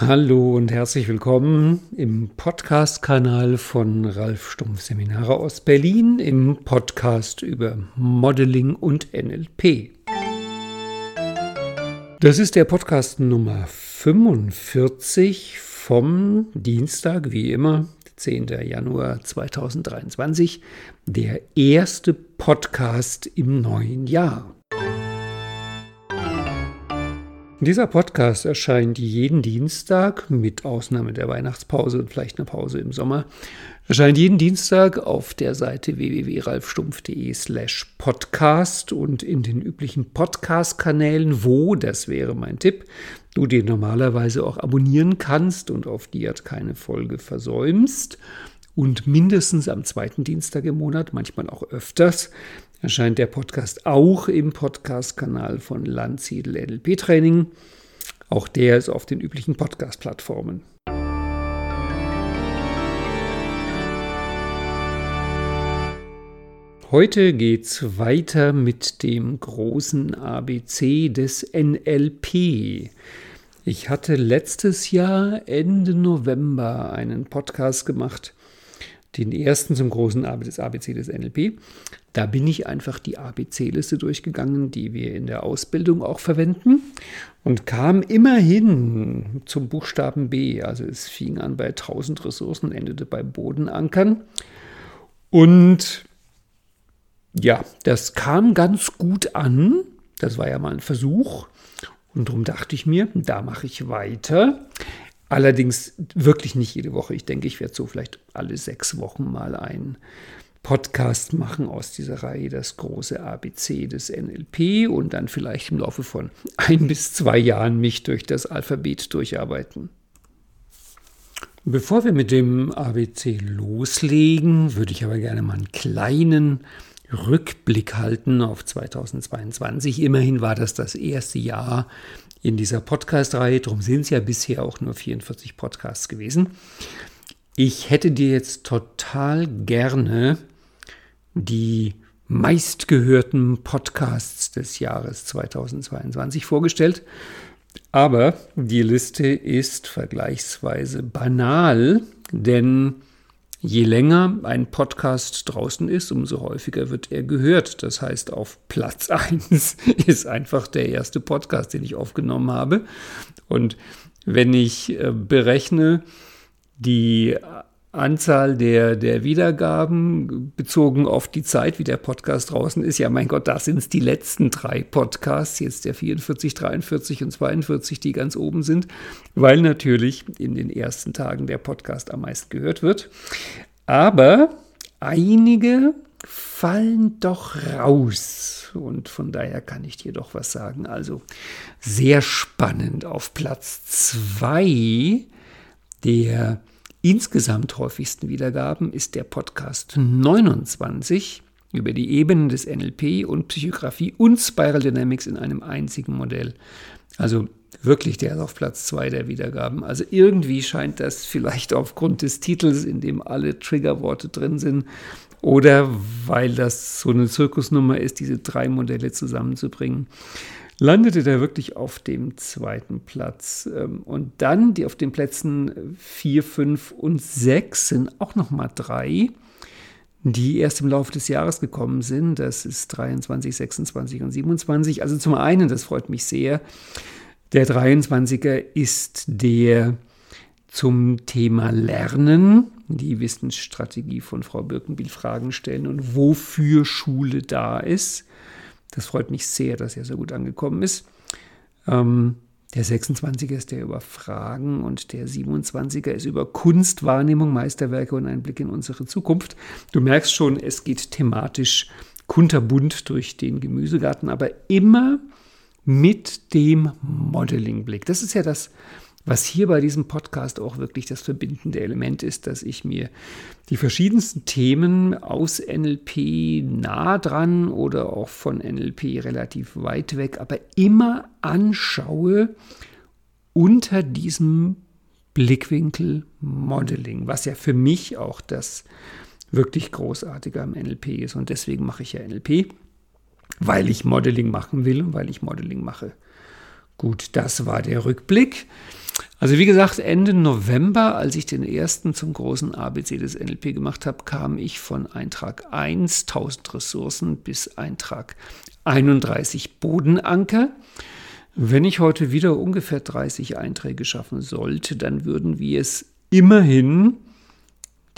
Hallo und herzlich willkommen im Podcast-Kanal von Ralf Stumpf Seminare aus Berlin im Podcast über Modeling und NLP. Das ist der Podcast Nummer 45 vom Dienstag, wie immer, 10. Januar 2023, der erste Podcast im neuen Jahr. Dieser Podcast erscheint jeden Dienstag, mit Ausnahme der Weihnachtspause und vielleicht eine Pause im Sommer, erscheint jeden Dienstag auf der Seite www.ralfstumpf.de slash podcast und in den üblichen Podcast-Kanälen, wo, das wäre mein Tipp, du den normalerweise auch abonnieren kannst und auf die Art keine Folge versäumst. Und mindestens am zweiten Dienstag im Monat, manchmal auch öfters, erscheint der Podcast auch im Podcast-Kanal von Landsiedel NLP Training. Auch der ist auf den üblichen Podcast-Plattformen. Heute geht's weiter mit dem großen ABC des NLP. Ich hatte letztes Jahr Ende November einen Podcast gemacht den ersten zum großen ABC des NLP. Da bin ich einfach die ABC-Liste durchgegangen, die wir in der Ausbildung auch verwenden und kam immerhin zum Buchstaben B. Also es fing an bei 1000 Ressourcen, endete bei Bodenankern. Und ja, das kam ganz gut an. Das war ja mal ein Versuch. Und darum dachte ich mir, da mache ich weiter. Allerdings wirklich nicht jede Woche. Ich denke, ich werde so vielleicht alle sechs Wochen mal einen Podcast machen aus dieser Reihe, das große ABC des NLP und dann vielleicht im Laufe von ein bis zwei Jahren mich durch das Alphabet durcharbeiten. Bevor wir mit dem ABC loslegen, würde ich aber gerne mal einen kleinen Rückblick halten auf 2022. Immerhin war das das erste Jahr in dieser Podcast-Reihe. Darum sind es ja bisher auch nur 44 Podcasts gewesen. Ich hätte dir jetzt total gerne die meistgehörten Podcasts des Jahres 2022 vorgestellt. Aber die Liste ist vergleichsweise banal, denn Je länger ein Podcast draußen ist, umso häufiger wird er gehört. Das heißt, auf Platz 1 ist einfach der erste Podcast, den ich aufgenommen habe. Und wenn ich äh, berechne, die Anzahl der, der Wiedergaben bezogen auf die Zeit, wie der Podcast draußen ist. Ja, mein Gott, das sind es die letzten drei Podcasts, jetzt der 44, 43 und 42, die ganz oben sind, weil natürlich in den ersten Tagen der Podcast am meisten gehört wird. Aber einige fallen doch raus. Und von daher kann ich dir doch was sagen. Also sehr spannend auf Platz zwei der insgesamt häufigsten Wiedergaben ist der Podcast 29 über die Ebenen des NLP und Psychografie und Spiral Dynamics in einem einzigen Modell. Also wirklich der ist auf Platz 2 der Wiedergaben. Also irgendwie scheint das vielleicht aufgrund des Titels, in dem alle Triggerworte drin sind, oder weil das so eine Zirkusnummer ist, diese drei Modelle zusammenzubringen landete der wirklich auf dem zweiten Platz. Ähm, und dann die auf den Plätzen 4, 5 und 6 sind auch nochmal drei, die erst im Laufe des Jahres gekommen sind. Das ist 23, 26 und 27. Also zum einen, das freut mich sehr, der 23er ist der zum Thema Lernen, die Wissensstrategie von Frau Birkenbiel Fragen stellen und wofür Schule da ist. Das freut mich sehr, dass er so gut angekommen ist. Ähm, der 26er ist der über Fragen und der 27er ist über Kunstwahrnehmung, Meisterwerke und ein Blick in unsere Zukunft. Du merkst schon, es geht thematisch kunterbunt durch den Gemüsegarten, aber immer mit dem Modeling-Blick. Das ist ja das, was hier bei diesem Podcast auch wirklich das verbindende Element ist, dass ich mir die verschiedensten Themen aus NLP nah dran oder auch von NLP relativ weit weg, aber immer anschaue unter diesem Blickwinkel Modeling, was ja für mich auch das wirklich Großartige am NLP ist. Und deswegen mache ich ja NLP, weil ich Modeling machen will und weil ich Modeling mache. Gut, das war der Rückblick. Also wie gesagt, Ende November, als ich den ersten zum großen ABC des NLP gemacht habe, kam ich von Eintrag 1, 1000 Ressourcen, bis Eintrag 31 Bodenanker. Wenn ich heute wieder ungefähr 30 Einträge schaffen sollte, dann würden wir es immerhin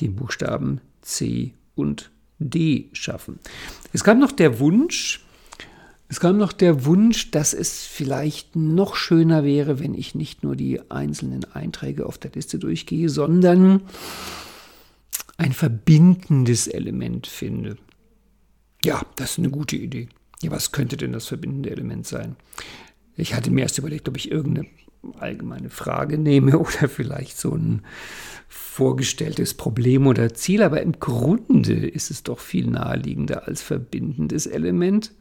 den Buchstaben C und D schaffen. Es kam noch der Wunsch, es kam noch der Wunsch, dass es vielleicht noch schöner wäre, wenn ich nicht nur die einzelnen Einträge auf der Liste durchgehe, sondern ein verbindendes Element finde. Ja, das ist eine gute Idee. Ja, was könnte denn das verbindende Element sein? Ich hatte mir erst überlegt, ob ich irgendeine allgemeine Frage nehme oder vielleicht so ein vorgestelltes Problem oder Ziel, aber im Grunde ist es doch viel naheliegender als verbindendes Element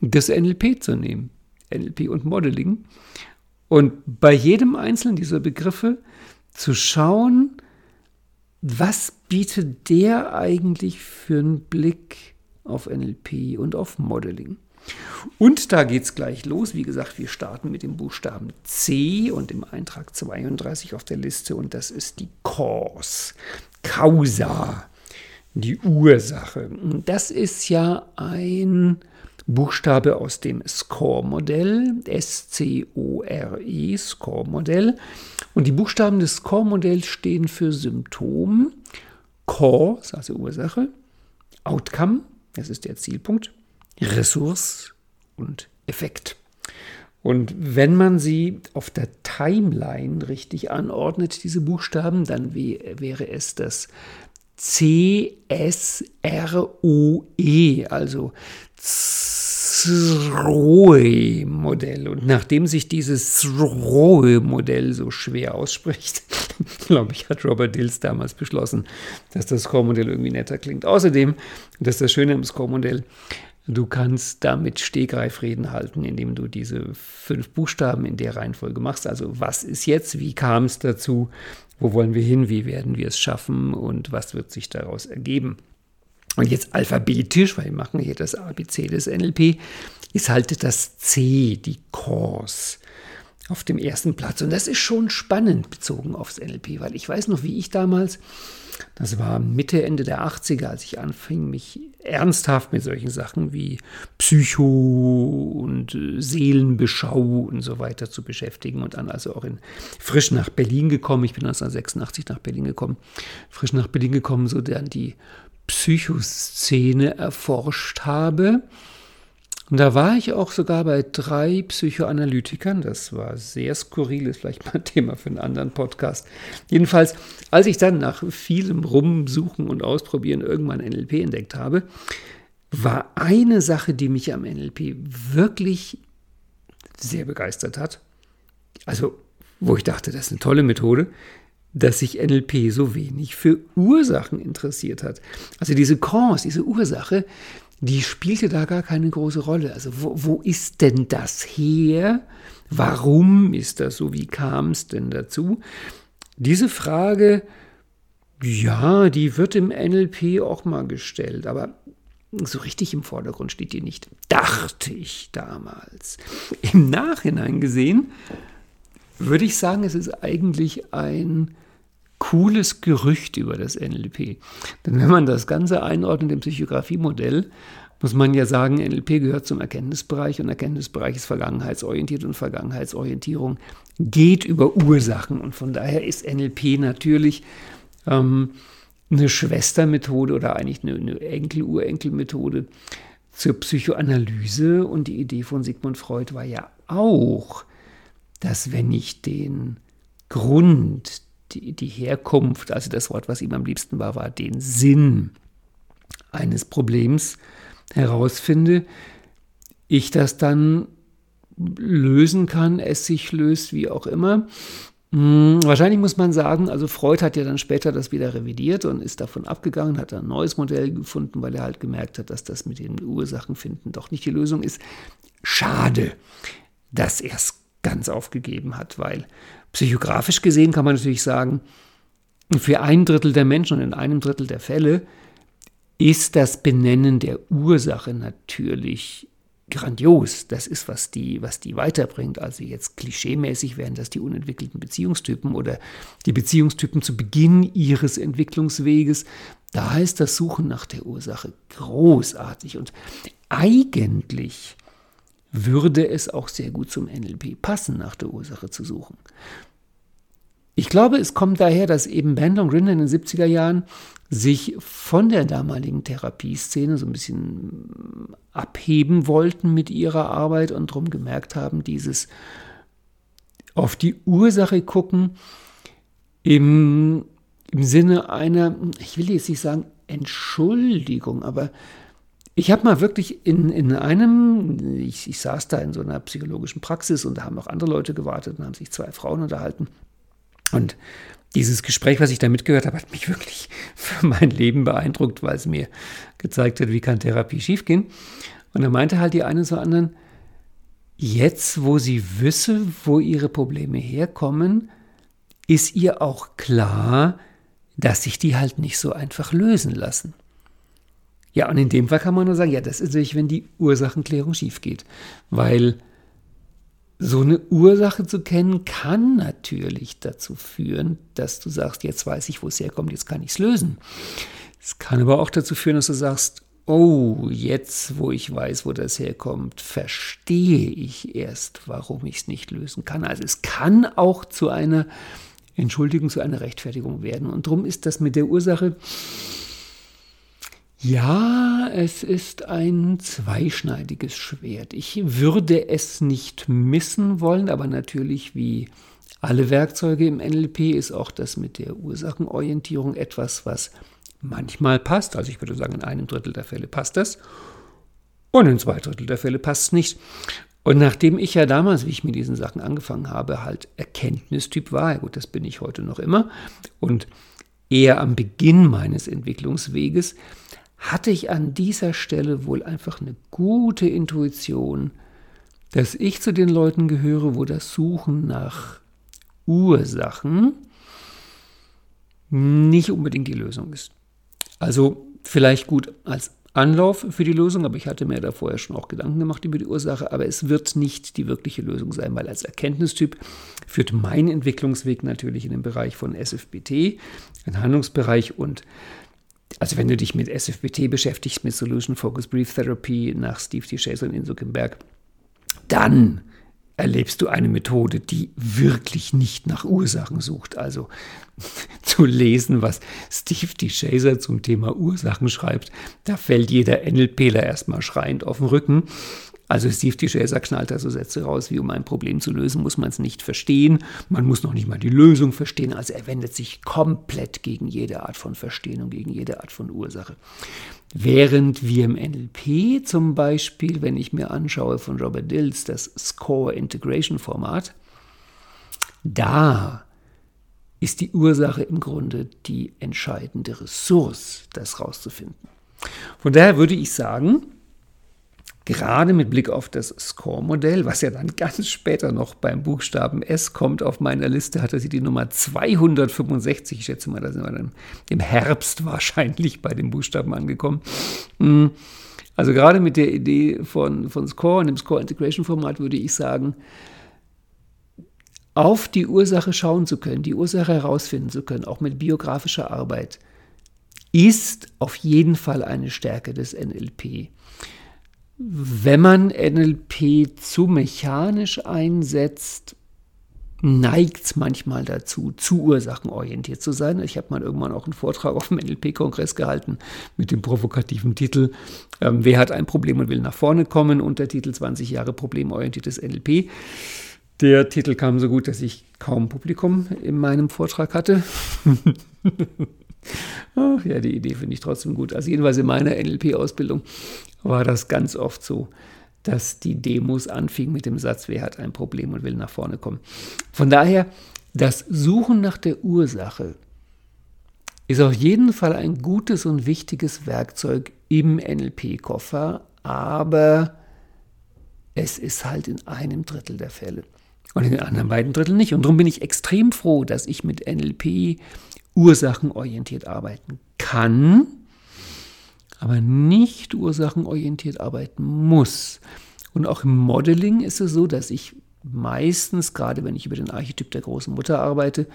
das NLP zu nehmen. NLP und Modeling. Und bei jedem einzelnen dieser Begriffe zu schauen, was bietet der eigentlich für einen Blick auf NLP und auf Modeling. Und da geht es gleich los. Wie gesagt, wir starten mit dem Buchstaben C und dem Eintrag 32 auf der Liste und das ist die Cause, Causa, die Ursache. Das ist ja ein Buchstabe aus dem SCORE-Modell, S-C-O-R-E, SCORE-Modell. Und die Buchstaben des SCORE-Modells stehen für Symptom, Cause, also Ursache, Outcome, das ist der Zielpunkt, Ressource und Effekt. Und wenn man sie auf der Timeline richtig anordnet, diese Buchstaben, dann wäre es das C-S-R-O-E, also Zroe-Modell. Und nachdem sich dieses Zroe-Modell so schwer ausspricht, glaube ich, hat Robert Dills damals beschlossen, dass das Score-Modell irgendwie netter klingt. Außerdem, das ist das Schöne im Score-Modell, du kannst damit Stegreifreden halten, indem du diese fünf Buchstaben in der Reihenfolge machst. Also was ist jetzt, wie kam es dazu, wo wollen wir hin, wie werden wir es schaffen und was wird sich daraus ergeben. Und jetzt alphabetisch, weil wir machen hier das ABC des NLP, ist halt das C, die Cause, auf dem ersten Platz. Und das ist schon spannend bezogen aufs NLP, weil ich weiß noch, wie ich damals, das war Mitte, Ende der 80er, als ich anfing, mich ernsthaft mit solchen Sachen wie Psycho und äh, Seelenbeschau und so weiter zu beschäftigen und dann also auch in, frisch nach Berlin gekommen. Ich bin 1986 nach Berlin gekommen, frisch nach Berlin gekommen, so dann die Psychoszene erforscht habe. Und da war ich auch sogar bei drei Psychoanalytikern. Das war sehr skurril, ist vielleicht mal Thema für einen anderen Podcast. Jedenfalls, als ich dann nach vielem Rumsuchen und Ausprobieren irgendwann NLP entdeckt habe, war eine Sache, die mich am NLP wirklich sehr begeistert hat. Also, wo ich dachte, das ist eine tolle Methode dass sich NLP so wenig für Ursachen interessiert hat. Also diese Cause, diese Ursache, die spielte da gar keine große Rolle. Also wo, wo ist denn das her? Warum ist das so? Wie kam es denn dazu? Diese Frage, ja, die wird im NLP auch mal gestellt, aber so richtig im Vordergrund steht die nicht, dachte ich damals. Im Nachhinein gesehen würde ich sagen, es ist eigentlich ein cooles Gerücht über das NLP. Denn wenn man das Ganze einordnet im Psychografiemodell, muss man ja sagen, NLP gehört zum Erkenntnisbereich und Erkenntnisbereich ist vergangenheitsorientiert und Vergangenheitsorientierung geht über Ursachen und von daher ist NLP natürlich ähm, eine Schwestermethode oder eigentlich eine, eine Enkel-Urenkel-Methode zur Psychoanalyse und die Idee von Sigmund Freud war ja auch, dass wenn ich den Grund, die, die Herkunft, also das Wort, was ihm am liebsten war, war den Sinn eines Problems herausfinde, ich das dann lösen kann, es sich löst, wie auch immer. Hm, wahrscheinlich muss man sagen, also Freud hat ja dann später das wieder revidiert und ist davon abgegangen, hat ein neues Modell gefunden, weil er halt gemerkt hat, dass das mit den Ursachen finden doch nicht die Lösung ist. Schade, dass er es ganz aufgegeben hat, weil psychografisch gesehen kann man natürlich sagen, für ein Drittel der Menschen und in einem Drittel der Fälle ist das Benennen der Ursache natürlich grandios. Das ist, was die, was die weiterbringt. Also jetzt klischeemäßig wären das die unentwickelten Beziehungstypen oder die Beziehungstypen zu Beginn ihres Entwicklungsweges. Da ist das Suchen nach der Ursache großartig. Und eigentlich würde es auch sehr gut zum NLP passen, nach der Ursache zu suchen. Ich glaube, es kommt daher, dass eben Bandler und Grinder in den 70er Jahren sich von der damaligen Therapieszene so ein bisschen abheben wollten mit ihrer Arbeit und darum gemerkt haben, dieses auf die Ursache gucken im, im Sinne einer, ich will jetzt nicht sagen Entschuldigung, aber ich habe mal wirklich in, in einem, ich, ich saß da in so einer psychologischen Praxis und da haben auch andere Leute gewartet und haben sich zwei Frauen unterhalten. Und dieses Gespräch, was ich da mitgehört habe, hat mich wirklich für mein Leben beeindruckt, weil es mir gezeigt hat, wie kann Therapie schiefgehen. Und da meinte halt die eine zur anderen, jetzt, wo sie wisse, wo ihre Probleme herkommen, ist ihr auch klar, dass sich die halt nicht so einfach lösen lassen. Ja, und in dem Fall kann man nur sagen, ja, das ist natürlich, wenn die Ursachenklärung schief geht. Weil so eine Ursache zu kennen, kann natürlich dazu führen, dass du sagst, jetzt weiß ich, wo es herkommt, jetzt kann ich es lösen. Es kann aber auch dazu führen, dass du sagst, oh, jetzt, wo ich weiß, wo das herkommt, verstehe ich erst, warum ich es nicht lösen kann. Also es kann auch zu einer Entschuldigung, zu einer Rechtfertigung werden. Und darum ist das mit der Ursache ja, es ist ein zweischneidiges Schwert. Ich würde es nicht missen wollen, aber natürlich wie alle Werkzeuge im NLP ist auch das mit der Ursachenorientierung etwas, was manchmal passt. Also ich würde sagen, in einem Drittel der Fälle passt das und in zwei Drittel der Fälle passt es nicht. Und nachdem ich ja damals, wie ich mit diesen Sachen angefangen habe, halt Erkenntnistyp war, gut, das bin ich heute noch immer, und eher am Beginn meines Entwicklungsweges, hatte ich an dieser Stelle wohl einfach eine gute Intuition, dass ich zu den Leuten gehöre, wo das Suchen nach Ursachen nicht unbedingt die Lösung ist. Also vielleicht gut als Anlauf für die Lösung, aber ich hatte mir da vorher schon auch Gedanken gemacht über die Ursache, aber es wird nicht die wirkliche Lösung sein, weil als Erkenntnistyp führt mein Entwicklungsweg natürlich in den Bereich von SFBT, ein Handlungsbereich und also wenn du dich mit SFBT beschäftigst, mit Solution Focus Brief Therapy nach Steve D. Chaser und Inso Kimberg, dann erlebst du eine Methode, die wirklich nicht nach Ursachen sucht. Also zu lesen, was Steve D. Chaser zum Thema Ursachen schreibt, da fällt jeder NLPler erstmal schreiend auf den Rücken. Also Steve DiCesa knallt da so Sätze raus, wie um ein Problem zu lösen, muss man es nicht verstehen. Man muss noch nicht mal die Lösung verstehen. Also er wendet sich komplett gegen jede Art von Verstehen und gegen jede Art von Ursache. Während wir im NLP zum Beispiel, wenn ich mir anschaue von Robert Dills, das Score Integration Format, da ist die Ursache im Grunde die entscheidende Ressource, das rauszufinden. Von daher würde ich sagen, Gerade mit Blick auf das Score-Modell, was ja dann ganz später noch beim Buchstaben S kommt auf meiner Liste, hatte sie die Nummer 265. Ich schätze mal, da sind wir dann im Herbst wahrscheinlich bei dem Buchstaben angekommen. Hm. Also gerade mit der Idee von, von Score und dem Score-Integration-Format würde ich sagen, auf die Ursache schauen zu können, die Ursache herausfinden zu können, auch mit biografischer Arbeit, ist auf jeden Fall eine Stärke des NLP. Wenn man NLP zu mechanisch einsetzt, neigt es manchmal dazu, zu ursachenorientiert zu sein. Ich habe mal irgendwann auch einen Vortrag auf dem NLP-Kongress gehalten mit dem provokativen Titel ähm, Wer hat ein Problem und will nach vorne kommen? Untertitel 20 Jahre problemorientiertes NLP. Der Titel kam so gut, dass ich kaum Publikum in meinem Vortrag hatte. Ach ja, die Idee finde ich trotzdem gut. Also jedenfalls in meiner NLP-Ausbildung war das ganz oft so, dass die Demos anfingen mit dem Satz, wer hat ein Problem und will nach vorne kommen. Von daher, das Suchen nach der Ursache ist auf jeden Fall ein gutes und wichtiges Werkzeug im NLP-Koffer, aber es ist halt in einem Drittel der Fälle und in den anderen beiden Dritteln nicht. Und darum bin ich extrem froh, dass ich mit NLP ursachenorientiert arbeiten kann, aber nicht ursachenorientiert arbeiten muss. Und auch im Modeling ist es so, dass ich meistens, gerade wenn ich über den Archetyp der großen Mutter arbeite,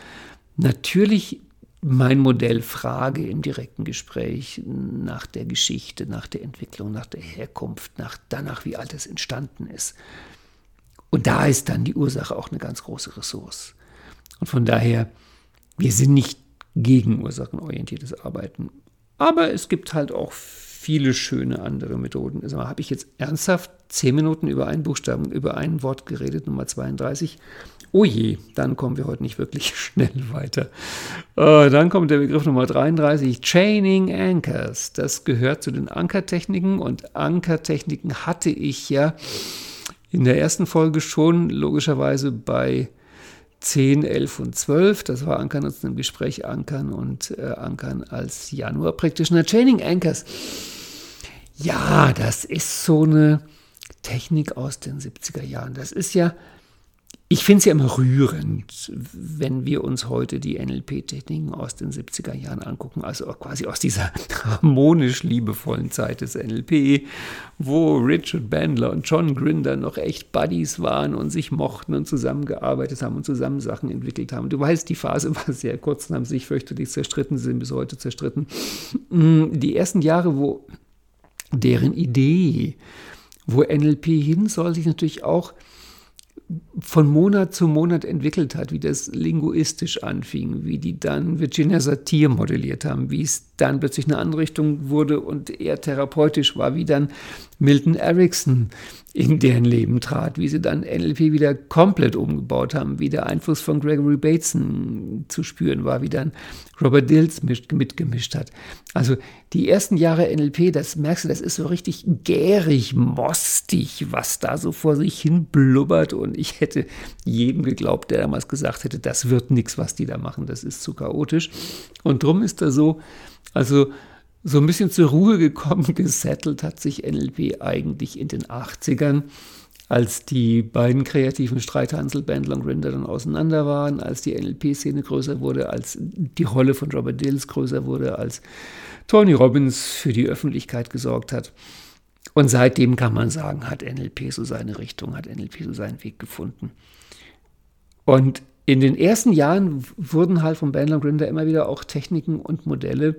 natürlich mein Modell frage im direkten Gespräch nach der Geschichte, nach der Entwicklung, nach der Herkunft, nach danach, wie alt es entstanden ist. Und da ist dann die Ursache auch eine ganz große Ressource. Und von daher, wir sind nicht gegen ursachenorientiertes Arbeiten. Aber es gibt halt auch viele schöne andere Methoden. Also habe ich jetzt ernsthaft zehn Minuten über einen Buchstaben, über ein Wort geredet, Nummer 32. Oh je, dann kommen wir heute nicht wirklich schnell weiter. Äh, dann kommt der Begriff Nummer 33, Chaining Anchors. Das gehört zu den Ankertechniken und Ankertechniken hatte ich ja in der ersten Folge schon logischerweise bei 10, 11 und 12. Das war Ankern uns im Gespräch Ankern und äh, Ankern als Januar Practitioner. Chaining Anchors. Ja, das ist so eine Technik aus den 70er Jahren. Das ist ja ich finde es ja immer rührend, wenn wir uns heute die NLP-Techniken aus den 70er Jahren angucken, also quasi aus dieser harmonisch liebevollen Zeit des NLP, wo Richard Bandler und John Grinder noch echt Buddies waren und sich mochten und zusammengearbeitet haben und zusammen Sachen entwickelt haben. Du weißt, die Phase war sehr kurz und haben sich fürchterlich zerstritten, sind bis heute zerstritten. Mm, die ersten Jahre, wo deren Idee, wo NLP hin soll, sich natürlich auch von Monat zu Monat entwickelt hat, wie das linguistisch anfing, wie die dann Virginia Satir modelliert haben, wie es dann plötzlich eine andere Richtung wurde und eher therapeutisch war, wie dann Milton Erickson in deren Leben trat, wie sie dann NLP wieder komplett umgebaut haben, wie der Einfluss von Gregory Bateson zu spüren war, wie dann Robert Dills mitgemischt hat. Also die ersten Jahre NLP, das merkst du, das ist so richtig gärig, mostig, was da so vor sich hin blubbert und ich hätte jedem geglaubt, der damals gesagt hätte, das wird nichts, was die da machen, das ist zu chaotisch. Und drum ist da so, also so ein bisschen zur Ruhe gekommen, gesettelt hat sich NLP eigentlich in den 80ern, als die beiden kreativen Streithansel, Bandler und Grinder dann auseinander waren, als die NLP-Szene größer wurde, als die Rolle von Robert Dills größer wurde, als Tony Robbins für die Öffentlichkeit gesorgt hat. Und seitdem kann man sagen, hat NLP so seine Richtung, hat NLP so seinen Weg gefunden. Und in den ersten Jahren wurden halt von Bandler und Grinder immer wieder auch Techniken und Modelle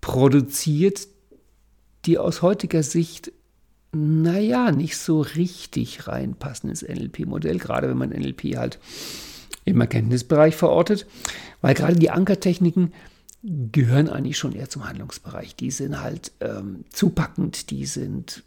produziert, die aus heutiger Sicht, naja, nicht so richtig reinpassen ins NLP-Modell, gerade wenn man NLP halt im Erkenntnisbereich verortet, weil gerade die Ankertechniken gehören eigentlich schon eher zum Handlungsbereich. Die sind halt ähm, zupackend, die sind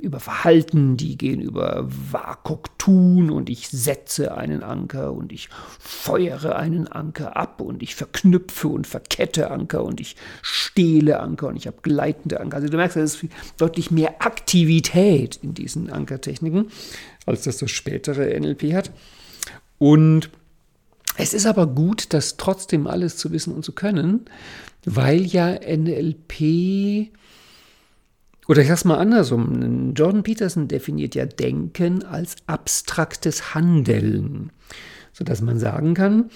über Verhalten, die gehen über Wakok tun und ich setze einen Anker und ich feuere einen Anker ab und ich verknüpfe und verkette Anker und ich stehle Anker und ich habe gleitende Anker. Also du merkst, es ist deutlich mehr Aktivität in diesen Ankertechniken, als das das spätere NLP hat. Und es ist aber gut, das trotzdem alles zu wissen und zu können, weil ja NLP oder ich sag's mal andersrum, Jordan Peterson definiert ja Denken als abstraktes Handeln, sodass man sagen kann,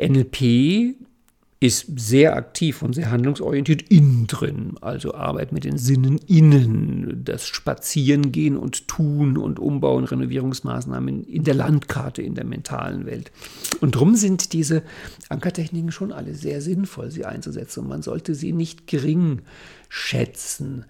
NLP ist sehr aktiv und sehr handlungsorientiert innen drin, also Arbeit mit den Sinnen innen, das Spazierengehen und Tun und Umbauen, Renovierungsmaßnahmen in der Landkarte, in der mentalen Welt. Und darum sind diese Ankertechniken schon alle sehr sinnvoll, sie einzusetzen und man sollte sie nicht gering schätzen.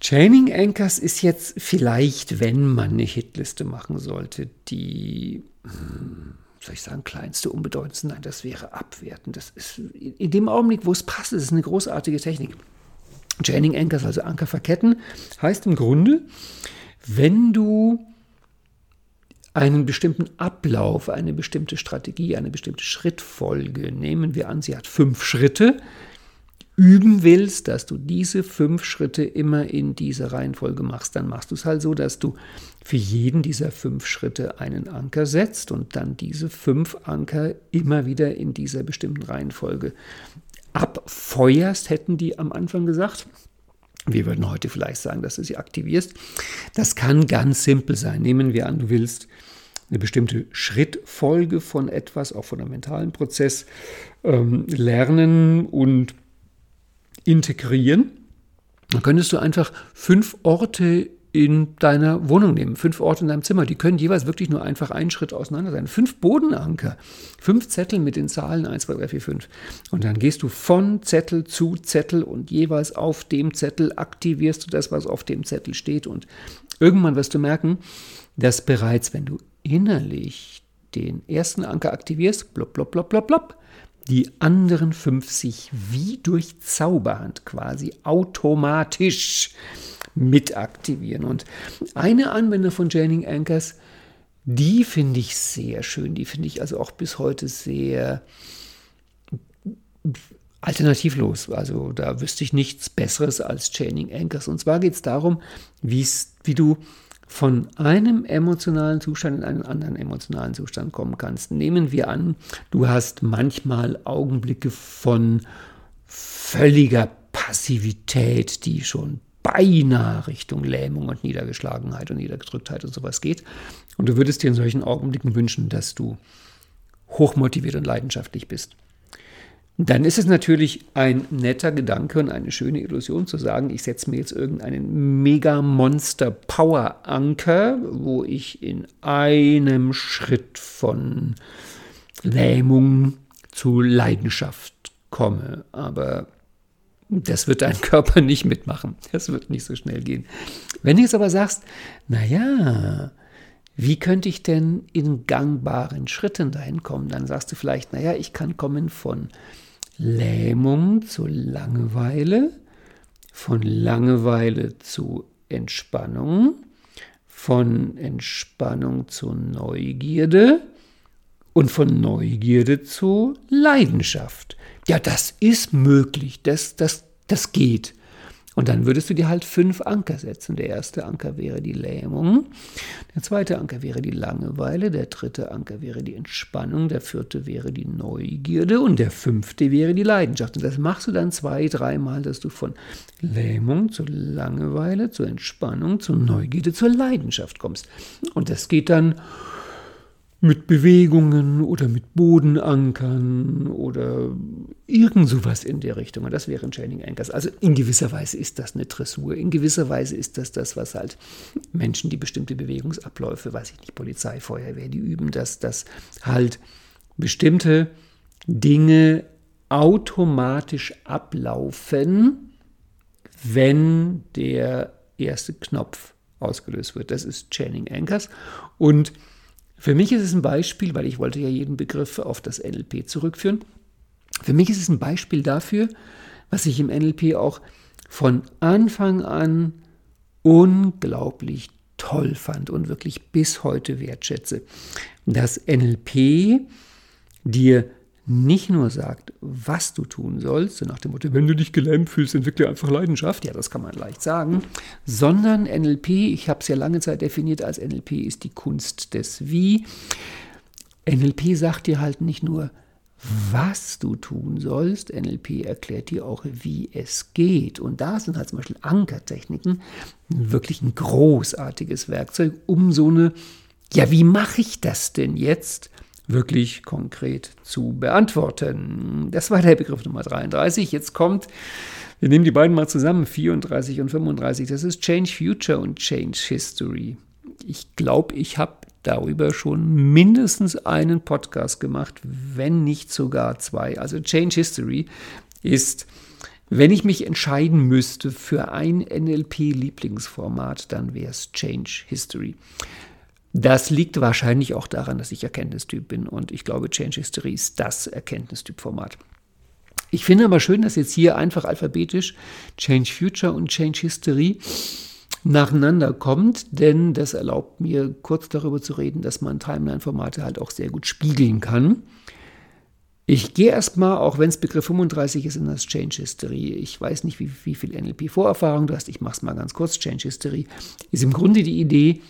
Chaining Anchors ist jetzt vielleicht, wenn man eine Hitliste machen sollte, die hm, soll ich sagen, kleinste, unbedeutendste? Nein, das wäre abwertend. Das ist in dem Augenblick, wo es passt, ist es eine großartige Technik. Chaining Anchors, also Anker verketten, heißt im Grunde, wenn du einen bestimmten Ablauf, eine bestimmte Strategie, eine bestimmte Schrittfolge, nehmen wir an, sie hat fünf Schritte, üben willst, dass du diese fünf Schritte immer in dieser Reihenfolge machst, dann machst du es halt so, dass du für jeden dieser fünf Schritte einen Anker setzt und dann diese fünf Anker immer wieder in dieser bestimmten Reihenfolge abfeuerst, hätten die am Anfang gesagt. Wir würden heute vielleicht sagen, dass du sie aktivierst. Das kann ganz simpel sein. Nehmen wir an, du willst eine bestimmte Schrittfolge von etwas, auch von einem mentalen Prozess, ähm, lernen und integrieren, dann könntest du einfach fünf Orte in deiner Wohnung nehmen. Fünf Orte in deinem Zimmer. Die können jeweils wirklich nur einfach einen Schritt auseinander sein. Fünf Bodenanker. Fünf Zettel mit den Zahlen 1, 2, 3, 4, 5. Und dann gehst du von Zettel zu Zettel und jeweils auf dem Zettel aktivierst du das, was auf dem Zettel steht. Und irgendwann wirst du merken, dass bereits, wenn du innerlich den ersten Anker aktivierst, blop, blop, blop, blop, blop, die anderen fünf sich wie durch Zauberhand quasi automatisch mit aktivieren. Und eine Anwendung von Jaining Anchors, die finde ich sehr schön. Die finde ich also auch bis heute sehr alternativlos. Also da wüsste ich nichts Besseres als Chaining Anchors. Und zwar geht es darum, wie du von einem emotionalen Zustand in einen anderen emotionalen Zustand kommen kannst. Nehmen wir an, du hast manchmal Augenblicke von völliger Passivität, die schon beinahe Richtung Lähmung und Niedergeschlagenheit und Niedergedrücktheit und sowas geht. Und du würdest dir in solchen Augenblicken wünschen, dass du hochmotiviert und leidenschaftlich bist. Dann ist es natürlich ein netter Gedanke und eine schöne Illusion zu sagen, ich setze mir jetzt irgendeinen Mega-Monster-Power-Anker, wo ich in einem Schritt von Lähmung zu Leidenschaft komme. Aber das wird dein Körper nicht mitmachen. Das wird nicht so schnell gehen. Wenn du jetzt aber sagst, naja, wie könnte ich denn in gangbaren Schritten dahin kommen? Dann sagst du vielleicht, naja, ich kann kommen von Lähmung zu Langeweile, von Langeweile zu Entspannung, von Entspannung zu Neugierde und von Neugierde zu Leidenschaft. Ja, das ist möglich, das, das, das geht. Und dann würdest du dir halt fünf Anker setzen. Der erste Anker wäre die Lähmung, der zweite Anker wäre die Langeweile, der dritte Anker wäre die Entspannung, der vierte wäre die Neugierde und der fünfte wäre die Leidenschaft. Und das machst du dann zwei, dreimal, dass du von Lähmung zu Langeweile, zur Entspannung, zur Neugierde, zur Leidenschaft kommst. Und das geht dann mit Bewegungen oder mit Bodenankern oder irgend sowas in der Richtung. Und das wären Training Anchors. Also in gewisser Weise ist das eine Dressur. In gewisser Weise ist das das, was halt Menschen, die bestimmte Bewegungsabläufe, weiß ich nicht, Polizei, Feuerwehr, die üben, dass das halt bestimmte Dinge automatisch ablaufen, wenn der erste Knopf ausgelöst wird. Das ist Chaining Anchors. Und für mich ist es ein Beispiel, weil ich wollte ja jeden Begriff auf das NLP zurückführen. Für mich ist es ein Beispiel dafür, was ich im NLP auch von Anfang an unglaublich toll fand und wirklich bis heute wertschätze. Dass NLP dir nicht nur sagt, was du tun sollst, so nach dem Motto, wenn du dich gelähmt fühlst, entwickle einfach Leidenschaft, ja, das kann man leicht sagen, sondern NLP, ich habe es ja lange Zeit definiert als NLP, ist die Kunst des Wie. NLP sagt dir halt nicht nur, was du tun sollst. NLP erklärt dir auch, wie es geht. Und da sind halt zum Beispiel Ankertechniken wirklich ein großartiges Werkzeug, um so eine, ja, wie mache ich das denn jetzt? Wirklich konkret zu beantworten. Das war der Begriff Nummer 33. Jetzt kommt, wir nehmen die beiden mal zusammen, 34 und 35. Das ist Change Future und Change History. Ich glaube, ich habe darüber schon mindestens einen Podcast gemacht, wenn nicht sogar zwei. Also Change History ist, wenn ich mich entscheiden müsste für ein NLP-Lieblingsformat, dann wäre es Change History. Das liegt wahrscheinlich auch daran, dass ich Erkenntnistyp bin und ich glaube, Change History ist das Erkenntnistyp-Format. Ich finde aber schön, dass jetzt hier einfach alphabetisch Change Future und Change History nacheinander kommt, denn das erlaubt mir kurz darüber zu reden, dass man Timeline-Formate halt auch sehr gut spiegeln kann. Ich gehe erstmal, auch wenn es Begriff 35 ist, in das Change History. Ich weiß nicht, wie, wie viel NLP-Vorerfahrung du hast. Ich mache es mal ganz kurz. Change History ist im Grunde die Idee,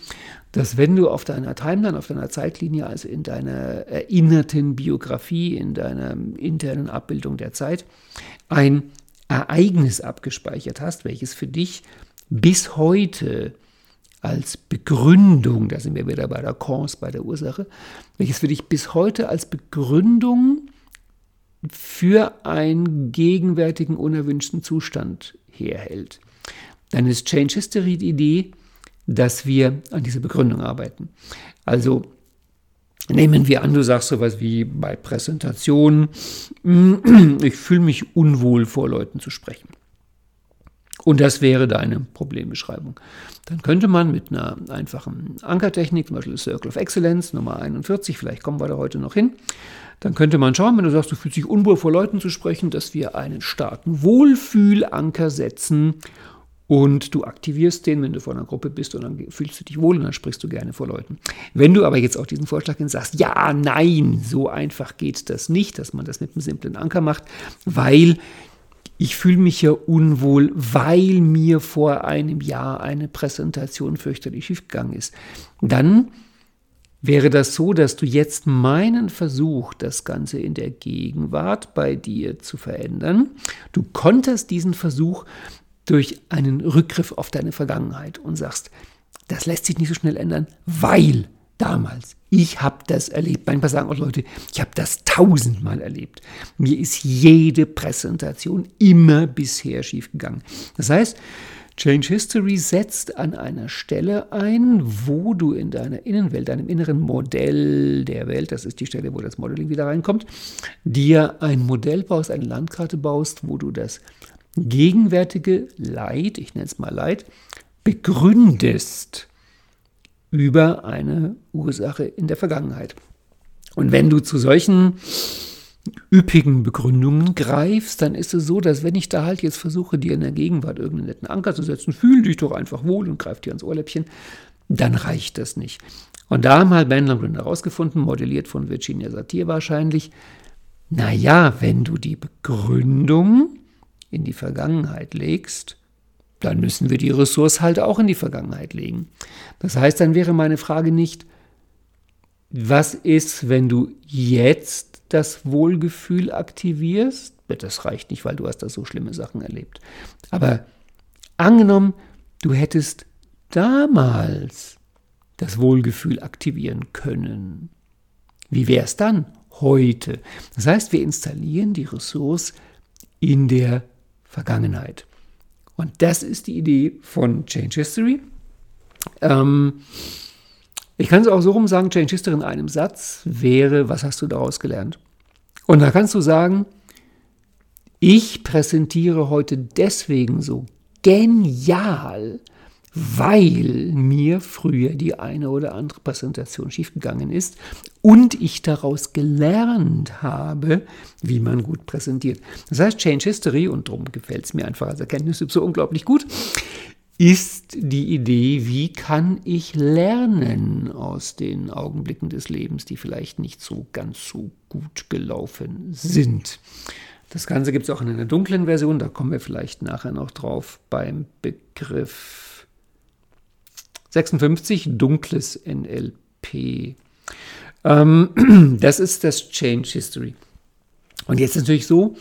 dass wenn du auf deiner Timeline, auf deiner Zeitlinie, also in deiner erinnerten Biografie, in deiner internen Abbildung der Zeit, ein Ereignis abgespeichert hast, welches für dich bis heute als Begründung, da sind wir wieder bei der Cause, bei der Ursache, welches für dich bis heute als Begründung für einen gegenwärtigen unerwünschten Zustand herhält. Dann ist Change History die Idee, dass wir an dieser Begründung arbeiten. Also Nehmen wir an, du sagst sowas wie bei Präsentationen, ich fühle mich unwohl vor Leuten zu sprechen. Und das wäre deine Problembeschreibung. Dann könnte man mit einer einfachen Ankertechnik, zum Beispiel Circle of Excellence, Nummer 41, vielleicht kommen wir da heute noch hin, dann könnte man schauen, wenn du sagst, du fühlst dich unwohl vor Leuten zu sprechen, dass wir einen starken Wohlfühlanker setzen und du aktivierst den, wenn du vor einer Gruppe bist und dann fühlst du dich wohl und dann sprichst du gerne vor Leuten. Wenn du aber jetzt auch diesen Vorschlag sagst, ja, nein, so einfach geht das nicht, dass man das mit einem simplen Anker macht, weil ich fühle mich ja unwohl, weil mir vor einem Jahr eine Präsentation fürchterlich schiefgegangen ist. Dann wäre das so, dass du jetzt meinen Versuch, das Ganze in der Gegenwart bei dir zu verändern, du konterst diesen Versuch durch einen Rückgriff auf deine Vergangenheit und sagst, das lässt sich nicht so schnell ändern, weil damals. Ich habe das erlebt. Manchmal sagen auch Leute, ich habe das tausendmal erlebt. Mir ist jede Präsentation immer bisher schiefgegangen. Das heißt, Change History setzt an einer Stelle ein, wo du in deiner Innenwelt, deinem inneren Modell der Welt, das ist die Stelle, wo das Modeling wieder reinkommt, dir ein Modell baust, eine Landkarte baust, wo du das gegenwärtige Leid, ich nenne es mal Leid, begründest über eine Ursache in der Vergangenheit. Und wenn du zu solchen üppigen Begründungen greifst, dann ist es so, dass wenn ich da halt jetzt versuche, dir in der Gegenwart irgendeinen netten Anker zu setzen, fühl dich doch einfach wohl und greif dir ans Ohrläppchen, dann reicht das nicht. Und da haben halt Ben Lundgren herausgefunden, modelliert von Virginia Satir wahrscheinlich, naja, wenn du die Begründung in die Vergangenheit legst, dann müssen wir die Ressource halt auch in die Vergangenheit legen. Das heißt, dann wäre meine Frage nicht, was ist, wenn du jetzt das Wohlgefühl aktivierst? Das reicht nicht, weil du hast da so schlimme Sachen erlebt. Aber angenommen, du hättest damals das Wohlgefühl aktivieren können. Wie wäre es dann heute? Das heißt, wir installieren die Ressource in der Vergangenheit. Und das ist die Idee von Change History. Ähm, ich kann es auch so rum sagen, Change History in einem Satz wäre, was hast du daraus gelernt? Und da kannst du sagen, ich präsentiere heute deswegen so genial, weil mir früher die eine oder andere Präsentation schiefgegangen ist und ich daraus gelernt habe, wie man gut präsentiert. Das heißt, Change History, und darum gefällt es mir einfach als Erkenntnis so unglaublich gut, ist die Idee, wie kann ich lernen aus den Augenblicken des Lebens, die vielleicht nicht so ganz so gut gelaufen sind. Das Ganze gibt es auch in einer dunklen Version, da kommen wir vielleicht nachher noch drauf beim Begriff 56, dunkles NLP. Ähm, das ist das Change History. Und jetzt ist natürlich so,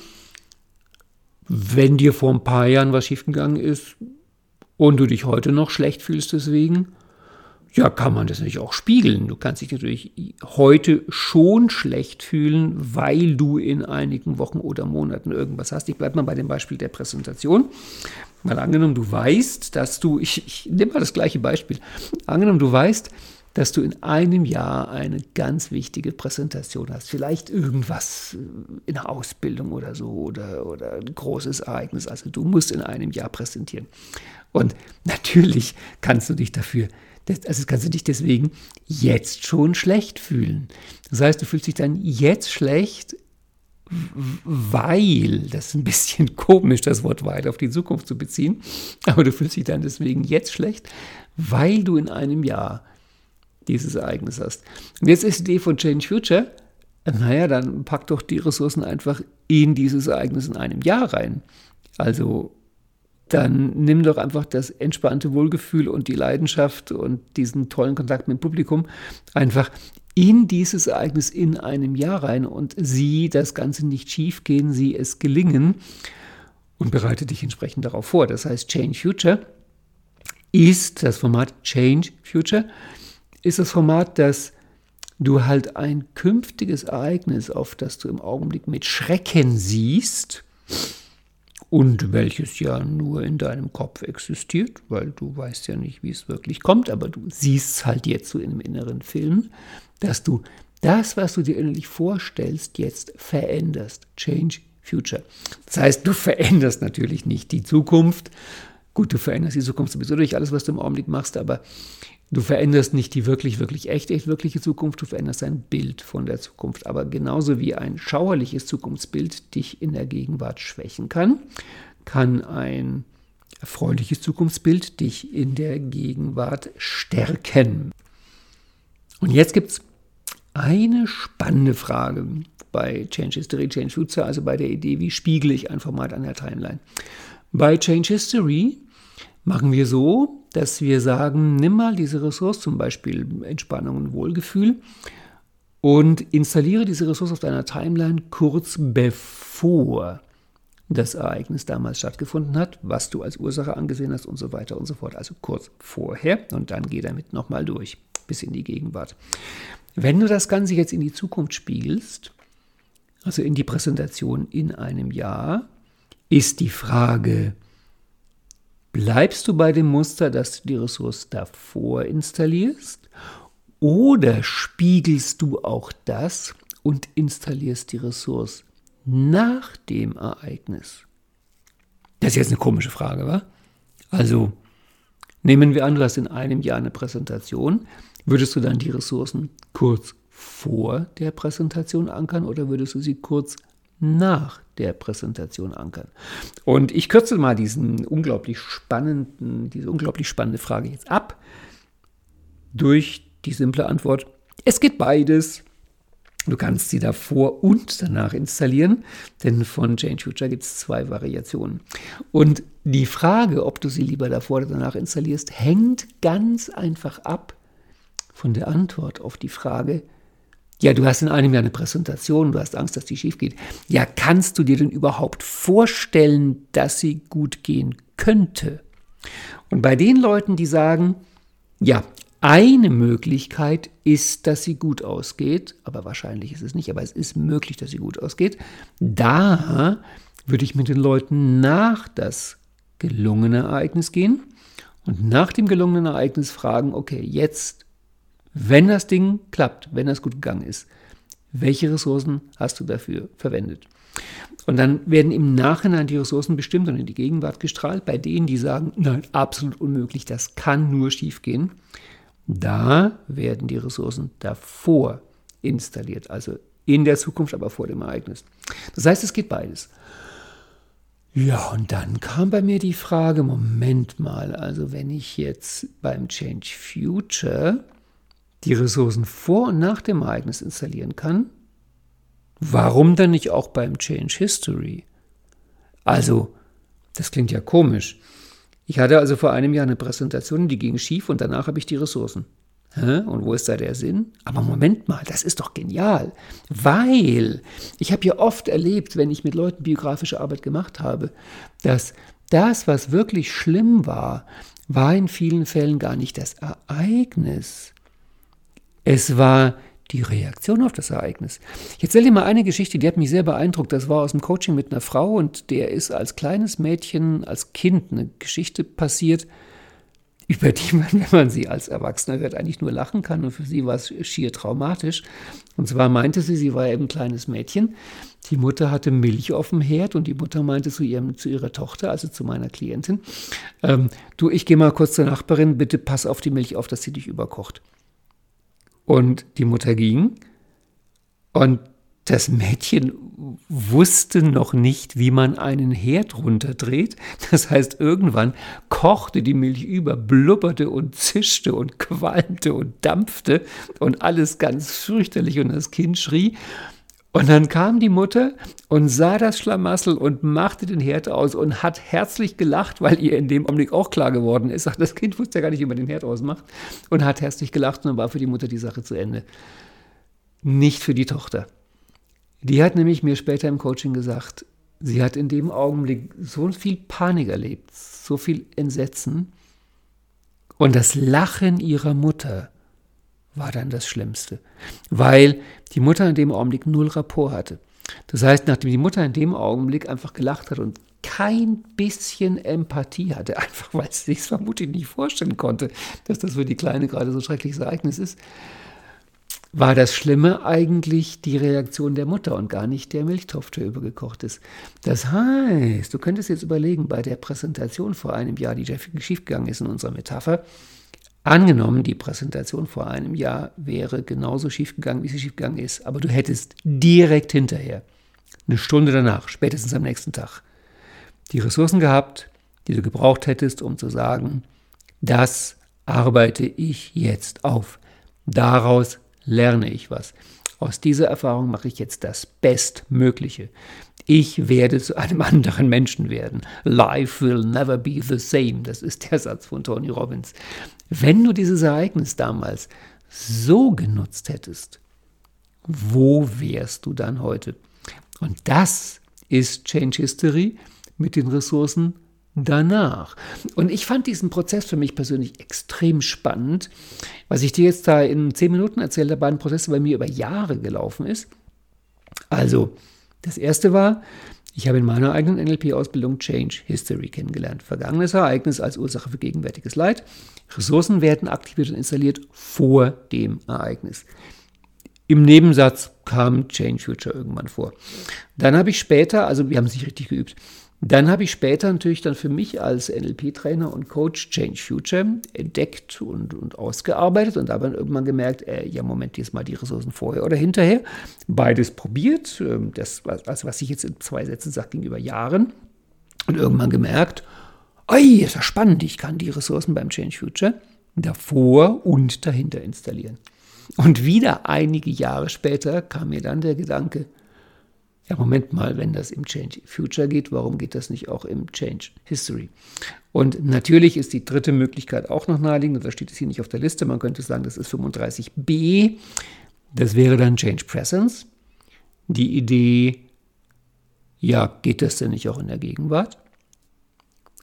wenn dir vor ein paar Jahren was schiefgegangen ist und du dich heute noch schlecht fühlst deswegen, ja, kann man das natürlich auch spiegeln. Du kannst dich natürlich heute schon schlecht fühlen, weil du in einigen Wochen oder Monaten irgendwas hast. Ich bleibe mal bei dem Beispiel der Präsentation. Mal angenommen, du weißt, dass du, ich, ich nehme mal das gleiche Beispiel. Angenommen, du weißt, dass du in einem Jahr eine ganz wichtige Präsentation hast. Vielleicht irgendwas in der Ausbildung oder so oder, oder ein großes Ereignis. Also du musst in einem Jahr präsentieren. Und natürlich kannst du dich dafür also kannst du dich deswegen jetzt schon schlecht fühlen. Das heißt, du fühlst dich dann jetzt schlecht, weil, das ist ein bisschen komisch, das Wort weil auf die Zukunft zu beziehen, aber du fühlst dich dann deswegen jetzt schlecht, weil du in einem Jahr dieses Ereignis hast. Und jetzt ist die Idee von Change Future, naja, dann pack doch die Ressourcen einfach in dieses Ereignis in einem Jahr rein. Also dann nimm doch einfach das entspannte Wohlgefühl und die Leidenschaft und diesen tollen Kontakt mit dem Publikum einfach in dieses Ereignis in einem Jahr rein und sieh das Ganze nicht schief gehen, sieh es gelingen und bereite dich entsprechend darauf vor. Das heißt, Change Future ist das Format Change Future, ist das Format, das du halt ein künftiges Ereignis, auf das du im Augenblick mit Schrecken siehst, und welches ja nur in deinem Kopf existiert, weil du weißt ja nicht, wie es wirklich kommt, aber du siehst halt jetzt so in einem inneren Film, dass du das, was du dir innerlich vorstellst, jetzt veränderst. Change Future. Das heißt, du veränderst natürlich nicht die Zukunft. Gut, du veränderst die Zukunft sowieso durch alles, was du im Augenblick machst, aber du veränderst nicht die wirklich, wirklich echt, echt wirkliche Zukunft, du veränderst ein Bild von der Zukunft. Aber genauso wie ein schauerliches Zukunftsbild dich in der Gegenwart schwächen kann, kann ein erfreuliches Zukunftsbild dich in der Gegenwart stärken. Und jetzt gibt es eine spannende Frage bei Change History, Change Future, also bei der Idee, wie spiegle ich ein Format an der Timeline. Bei Change History machen wir so, dass wir sagen, nimm mal diese Ressource, zum Beispiel Entspannung und Wohlgefühl, und installiere diese Ressource auf deiner Timeline kurz bevor das Ereignis damals stattgefunden hat, was du als Ursache angesehen hast und so weiter und so fort. Also kurz vorher und dann geh damit nochmal durch bis in die Gegenwart. Wenn du das Ganze jetzt in die Zukunft spiegelst, also in die Präsentation in einem Jahr, ist die Frage, bleibst du bei dem Muster, dass du die Ressource davor installierst oder spiegelst du auch das und installierst die Ressource nach dem Ereignis? Das ist jetzt eine komische Frage, wa? Also, nehmen wir an, du hast in einem Jahr eine Präsentation, würdest du dann die Ressourcen kurz vor der Präsentation ankern oder würdest du sie kurz nach der Präsentation ankern? Und ich kürze mal diesen unglaublich spannenden, diese unglaublich spannende Frage jetzt ab durch die simple Antwort: Es geht beides. Du kannst sie davor und danach installieren, denn von Change Future gibt es zwei Variationen. Und die Frage, ob du sie lieber davor oder danach installierst, hängt ganz einfach ab von der Antwort auf die Frage, ja, du hast in einem Jahr eine Präsentation, du hast Angst, dass die schief geht. Ja, kannst du dir denn überhaupt vorstellen, dass sie gut gehen könnte? Und bei den Leuten, die sagen, ja, eine Möglichkeit ist, dass sie gut ausgeht, aber wahrscheinlich ist es nicht, aber es ist möglich, dass sie gut ausgeht, da würde ich mit den Leuten nach das gelungene Ereignis gehen und nach dem gelungenen Ereignis fragen, okay, jetzt wenn das Ding klappt, wenn das gut gegangen ist, welche Ressourcen hast du dafür verwendet? Und dann werden im Nachhinein die Ressourcen bestimmt und in die Gegenwart gestrahlt. Bei denen, die sagen, nein, absolut unmöglich, das kann nur schiefgehen, da werden die Ressourcen davor installiert, also in der Zukunft, aber vor dem Ereignis. Das heißt, es geht beides. Ja, und dann kam bei mir die Frage, Moment mal, also wenn ich jetzt beim Change Future die Ressourcen vor und nach dem Ereignis installieren kann, warum dann nicht auch beim Change History? Also, das klingt ja komisch. Ich hatte also vor einem Jahr eine Präsentation, die ging schief und danach habe ich die Ressourcen. Hä? Und wo ist da der Sinn? Aber Moment mal, das ist doch genial, weil ich habe ja oft erlebt, wenn ich mit Leuten biografische Arbeit gemacht habe, dass das, was wirklich schlimm war, war in vielen Fällen gar nicht das Ereignis, es war die Reaktion auf das Ereignis. Ich erzähle dir mal eine Geschichte, die hat mich sehr beeindruckt. Das war aus dem Coaching mit einer Frau und der ist als kleines Mädchen, als Kind eine Geschichte passiert, über die man, wenn man sie als Erwachsener hört, eigentlich nur lachen kann. Und für sie war es schier traumatisch. Und zwar meinte sie, sie war eben ein kleines Mädchen. Die Mutter hatte Milch auf dem Herd und die Mutter meinte zu, ihrem, zu ihrer Tochter, also zu meiner Klientin, ähm, du, ich gehe mal kurz zur Nachbarin, bitte pass auf die Milch auf, dass sie dich überkocht. Und die Mutter ging und das Mädchen wusste noch nicht, wie man einen Herd runterdreht. Das heißt, irgendwann kochte die Milch über, blubberte und zischte und qualmte und dampfte und alles ganz fürchterlich und das Kind schrie. Und dann kam die Mutter und sah das Schlamassel und machte den Herd aus und hat herzlich gelacht, weil ihr in dem Augenblick auch klar geworden ist, das Kind wusste ja gar nicht, wie man den Herd ausmacht, und hat herzlich gelacht und dann war für die Mutter die Sache zu Ende. Nicht für die Tochter. Die hat nämlich mir später im Coaching gesagt, sie hat in dem Augenblick so viel Panik erlebt, so viel Entsetzen und das Lachen ihrer Mutter war dann das Schlimmste, weil die Mutter in dem Augenblick null Rapport hatte. Das heißt, nachdem die Mutter in dem Augenblick einfach gelacht hat und kein bisschen Empathie hatte, einfach weil sie sich vermutlich nicht vorstellen konnte, dass das für die Kleine gerade so ein schreckliches Ereignis ist, war das Schlimme eigentlich die Reaktion der Mutter und gar nicht der Milchtopf, der übergekocht ist. Das heißt, du könntest jetzt überlegen, bei der Präsentation vor einem Jahr, die schiefgegangen ist in unserer Metapher, Angenommen, die Präsentation vor einem Jahr wäre genauso schiefgegangen, wie sie schiefgegangen ist, aber du hättest direkt hinterher, eine Stunde danach, spätestens am nächsten Tag, die Ressourcen gehabt, die du gebraucht hättest, um zu sagen, das arbeite ich jetzt auf. Daraus lerne ich was. Aus dieser Erfahrung mache ich jetzt das Bestmögliche. Ich werde zu einem anderen Menschen werden. Life will never be the same. Das ist der Satz von Tony Robbins. Wenn du dieses Ereignis damals so genutzt hättest, wo wärst du dann heute? Und das ist Change History mit den Ressourcen danach. Und ich fand diesen Prozess für mich persönlich extrem spannend. Was ich dir jetzt da in zehn Minuten erzähle, der beiden Prozesse bei mir über Jahre gelaufen ist. Also, das erste war, ich habe in meiner eigenen NLP-Ausbildung Change History kennengelernt. Vergangenes Ereignis als Ursache für gegenwärtiges Leid. Ressourcen werden aktiviert und installiert vor dem Ereignis. Im Nebensatz kam Change Future irgendwann vor. Dann habe ich später, also wir haben es nicht richtig geübt, dann habe ich später natürlich dann für mich als NLP-Trainer und Coach Change Future entdeckt und, und ausgearbeitet und habe dann irgendwann gemerkt, äh, ja Moment, jetzt mal die Ressourcen vorher oder hinterher. Beides probiert, äh, das, also was ich jetzt in zwei Sätzen sage, ging über Jahren und irgendwann gemerkt, ey, ist ja spannend, ich kann die Ressourcen beim Change Future davor und dahinter installieren. Und wieder einige Jahre später kam mir dann der Gedanke, ja, Moment mal, wenn das im Change Future geht, warum geht das nicht auch im Change History? Und natürlich ist die dritte Möglichkeit auch noch naheliegend, da steht es hier nicht auf der Liste, man könnte sagen, das ist 35b, das wäre dann Change Presence. Die Idee, ja, geht das denn nicht auch in der Gegenwart?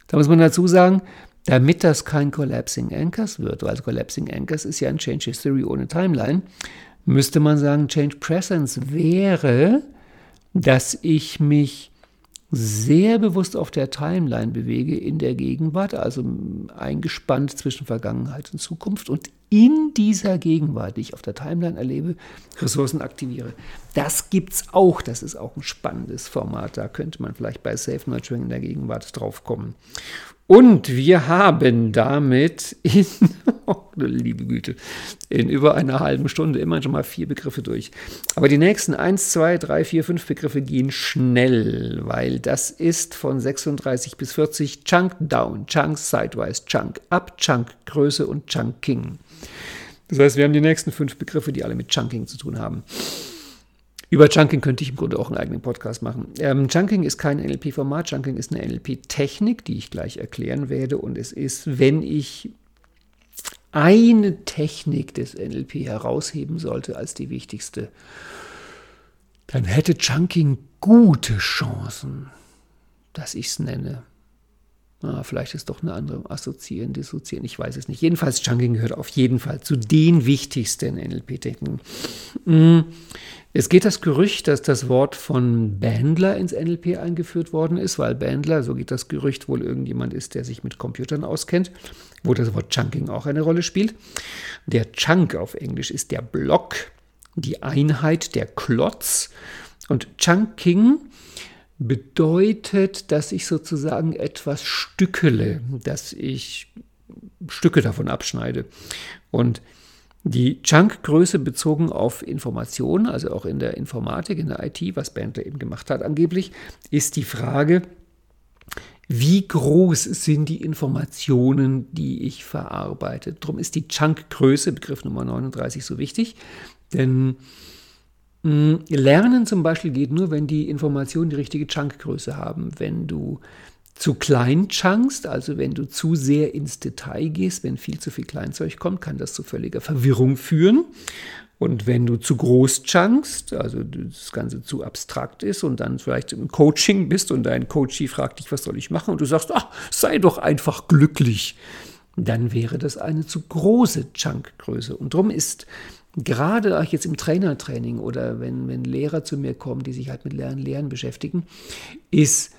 Da muss man dazu sagen, damit das kein Collapsing Anchors wird, weil Collapsing Anchors ist ja ein Change History ohne Timeline, müsste man sagen, Change Presence wäre dass ich mich sehr bewusst auf der Timeline bewege in der Gegenwart, also eingespannt zwischen Vergangenheit und Zukunft und in dieser Gegenwart, die ich auf der Timeline erlebe, Ressourcen aktiviere. Das gibt es auch, das ist auch ein spannendes Format, da könnte man vielleicht bei Safe Nurturing in der Gegenwart drauf kommen. Und wir haben damit in, oh, liebe Güte, in über einer halben Stunde immer schon mal vier Begriffe durch. Aber die nächsten eins, zwei, drei, vier, fünf Begriffe gehen schnell, weil das ist von 36 bis 40 Chunk Down, Chunk Sidewise, Chunk Up, Chunk Größe und Chunking. Das heißt, wir haben die nächsten fünf Begriffe, die alle mit Chunking zu tun haben. Über Chunking könnte ich im Grunde auch einen eigenen Podcast machen. Ähm, Chunking ist kein NLP-Format, Chunking ist eine NLP-Technik, die ich gleich erklären werde. Und es ist, wenn ich eine Technik des NLP herausheben sollte als die wichtigste, dann hätte Chunking gute Chancen, dass ich es nenne. Ah, vielleicht ist doch eine andere assoziieren, dissoziieren, ich weiß es nicht. Jedenfalls, Chunking gehört auf jeden Fall zu den wichtigsten NLP-Techniken. Es geht das Gerücht, dass das Wort von Bandler ins NLP eingeführt worden ist, weil Bandler, so geht das Gerücht, wohl irgendjemand ist, der sich mit Computern auskennt, wo das Wort Chunking auch eine Rolle spielt. Der Chunk auf Englisch ist der Block, die Einheit, der Klotz. Und Chunking bedeutet, dass ich sozusagen etwas stückele, dass ich Stücke davon abschneide. Und die Chunk-Größe bezogen auf Informationen, also auch in der Informatik, in der IT, was Bentley eben gemacht hat angeblich, ist die Frage, wie groß sind die Informationen, die ich verarbeite. Darum ist die Chunk-Größe, Begriff Nummer 39, so wichtig, denn mh, hm, Lernen zum Beispiel geht nur, wenn die Informationen die richtige Chunk-Größe haben. Wenn du zu klein chunkst, also wenn du zu sehr ins Detail gehst, wenn viel zu viel Kleinzeug kommt, kann das zu völliger Verwirrung führen. Und wenn du zu groß chunkst, also das Ganze zu abstrakt ist und dann vielleicht im Coaching bist und dein Coachie fragt dich, was soll ich machen? Und du sagst, ach, sei doch einfach glücklich, dann wäre das eine zu große Chunkgröße. Und darum ist gerade auch jetzt im Trainertraining oder wenn, wenn Lehrer zu mir kommen, die sich halt mit Lernen, Lehren beschäftigen, ist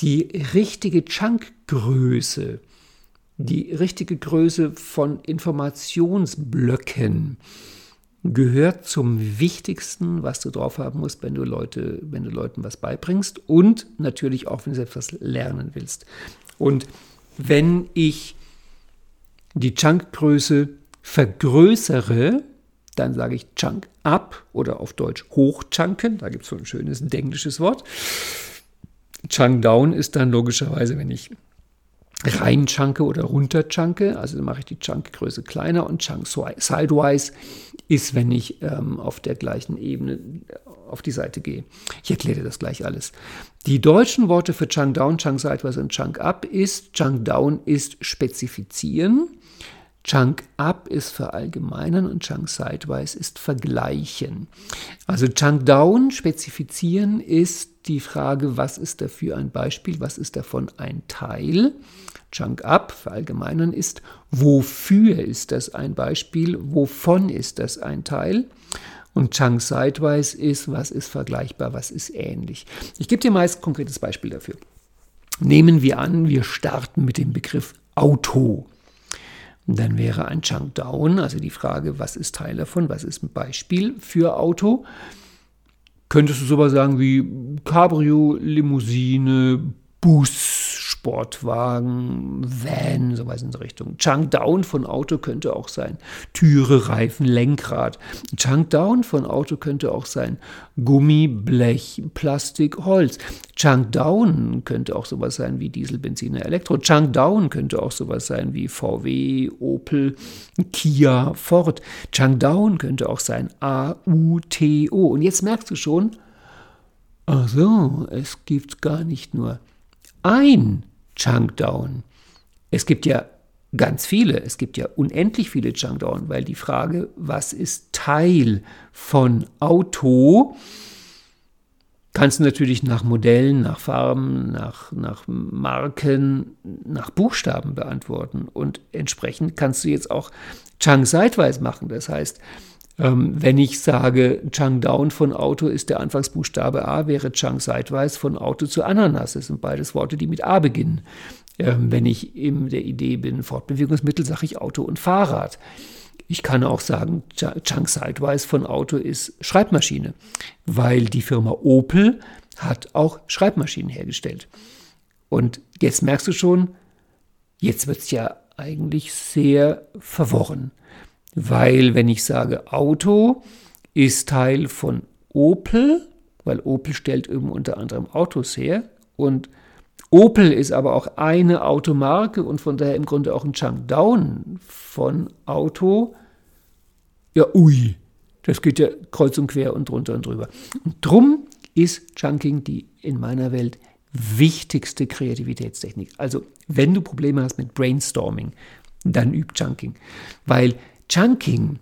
die richtige Chunkgröße, die richtige Größe von Informationsblöcken gehört zum Wichtigsten, was du drauf haben musst, wenn du, Leute, wenn du Leuten was beibringst und natürlich auch, wenn du etwas lernen willst. Und wenn ich die Chunkgröße vergrößere, dann sage ich Chunk up oder auf Deutsch hochchunken. Da gibt es so ein schönes englisches Wort. Chunk down ist dann logischerweise, wenn ich rein chunke oder runter chunke. Also mache ich die Chunkgröße kleiner und Chunk sidewise ist, wenn ich ähm, auf der gleichen Ebene äh, auf die Seite gehe. Ich erkläre das gleich alles. Die deutschen Worte für Chunk down, Chunk sidewise und Chunk up ist, Chunk down ist spezifizieren. Chunk up ist verallgemeinern und Chunk sidewise ist vergleichen. Also Chunk down spezifizieren ist die Frage, was ist dafür ein Beispiel, was ist davon ein Teil. Chunk up verallgemeinern ist, wofür ist das ein Beispiel, wovon ist das ein Teil. Und Chunk sidewise ist, was ist vergleichbar, was ist ähnlich. Ich gebe dir meist ein konkretes Beispiel dafür. Nehmen wir an, wir starten mit dem Begriff Auto. Dann wäre ein Chunk Down, also die Frage, was ist Teil davon, was ist ein Beispiel für Auto. Könntest du sowas sagen wie Cabrio, Limousine, Bus, Sportwagen, Van, sowas in der Richtung. Chunk Down von Auto könnte auch sein Türe, Reifen, Lenkrad. Chunk Down von Auto könnte auch sein Gummi, Blech, Plastik, Holz. Chunk Down könnte auch sowas sein wie Diesel, Benziner, Elektro. Chunk Down könnte auch sowas sein wie VW, Opel, Kia, Ford. Chunk Down könnte auch sein A, U, T, O. Und jetzt merkst du schon, ach so, es gibt gar nicht nur ein Chunkdown. Es gibt ja ganz viele, es gibt ja unendlich viele Chunkdown, weil die Frage, was ist Teil von Auto, kannst du natürlich nach Modellen, nach Farben, nach, nach Marken, nach Buchstaben beantworten. Und entsprechend kannst du jetzt auch Chunk seitwärts machen. Das heißt, wenn ich sage, Chang Down von Auto ist der Anfangsbuchstabe A, wäre Chang seitwärts von Auto zu Ananas. Das sind beides Worte, die mit A beginnen. Ähm, wenn ich in der Idee bin, Fortbewegungsmittel, sage ich Auto und Fahrrad. Ich kann auch sagen, Chang Sidewise von Auto ist Schreibmaschine, weil die Firma Opel hat auch Schreibmaschinen hergestellt. Und jetzt merkst du schon, jetzt wird es ja eigentlich sehr verworren. Weil wenn ich sage Auto ist Teil von Opel, weil Opel stellt eben unter anderem Autos her und Opel ist aber auch eine Automarke und von daher im Grunde auch ein Changdown von Auto. Ja, ui, das geht ja kreuz und quer und drunter und drüber. Und drum ist Chunking die in meiner Welt wichtigste Kreativitätstechnik. Also, wenn du Probleme hast mit Brainstorming, dann üb Chunking, weil Chunking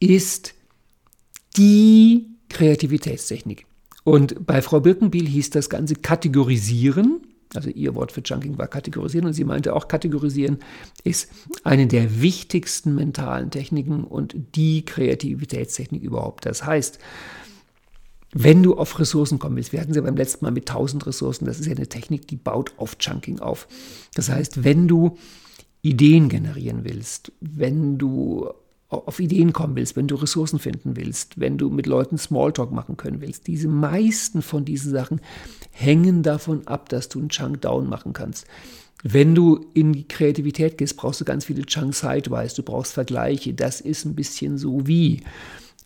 ist die Kreativitätstechnik. Und bei Frau Birkenbiel hieß das Ganze kategorisieren. Also ihr Wort für Chunking war kategorisieren und sie meinte auch kategorisieren ist eine der wichtigsten mentalen Techniken und die Kreativitätstechnik überhaupt. Das heißt, wenn du auf Ressourcen kommen willst, wir hatten sie beim letzten Mal mit 1000 Ressourcen, das ist ja eine Technik, die baut auf Chunking auf. Das heißt, wenn du Ideen generieren willst, wenn du auf Ideen kommen willst, wenn du Ressourcen finden willst, wenn du mit Leuten Smalltalk machen können willst. Diese meisten von diesen Sachen hängen davon ab, dass du einen Chunk Down machen kannst. Wenn du in die Kreativität gehst, brauchst du ganz viele Chunk Sidewise, du brauchst Vergleiche. Das ist ein bisschen so wie.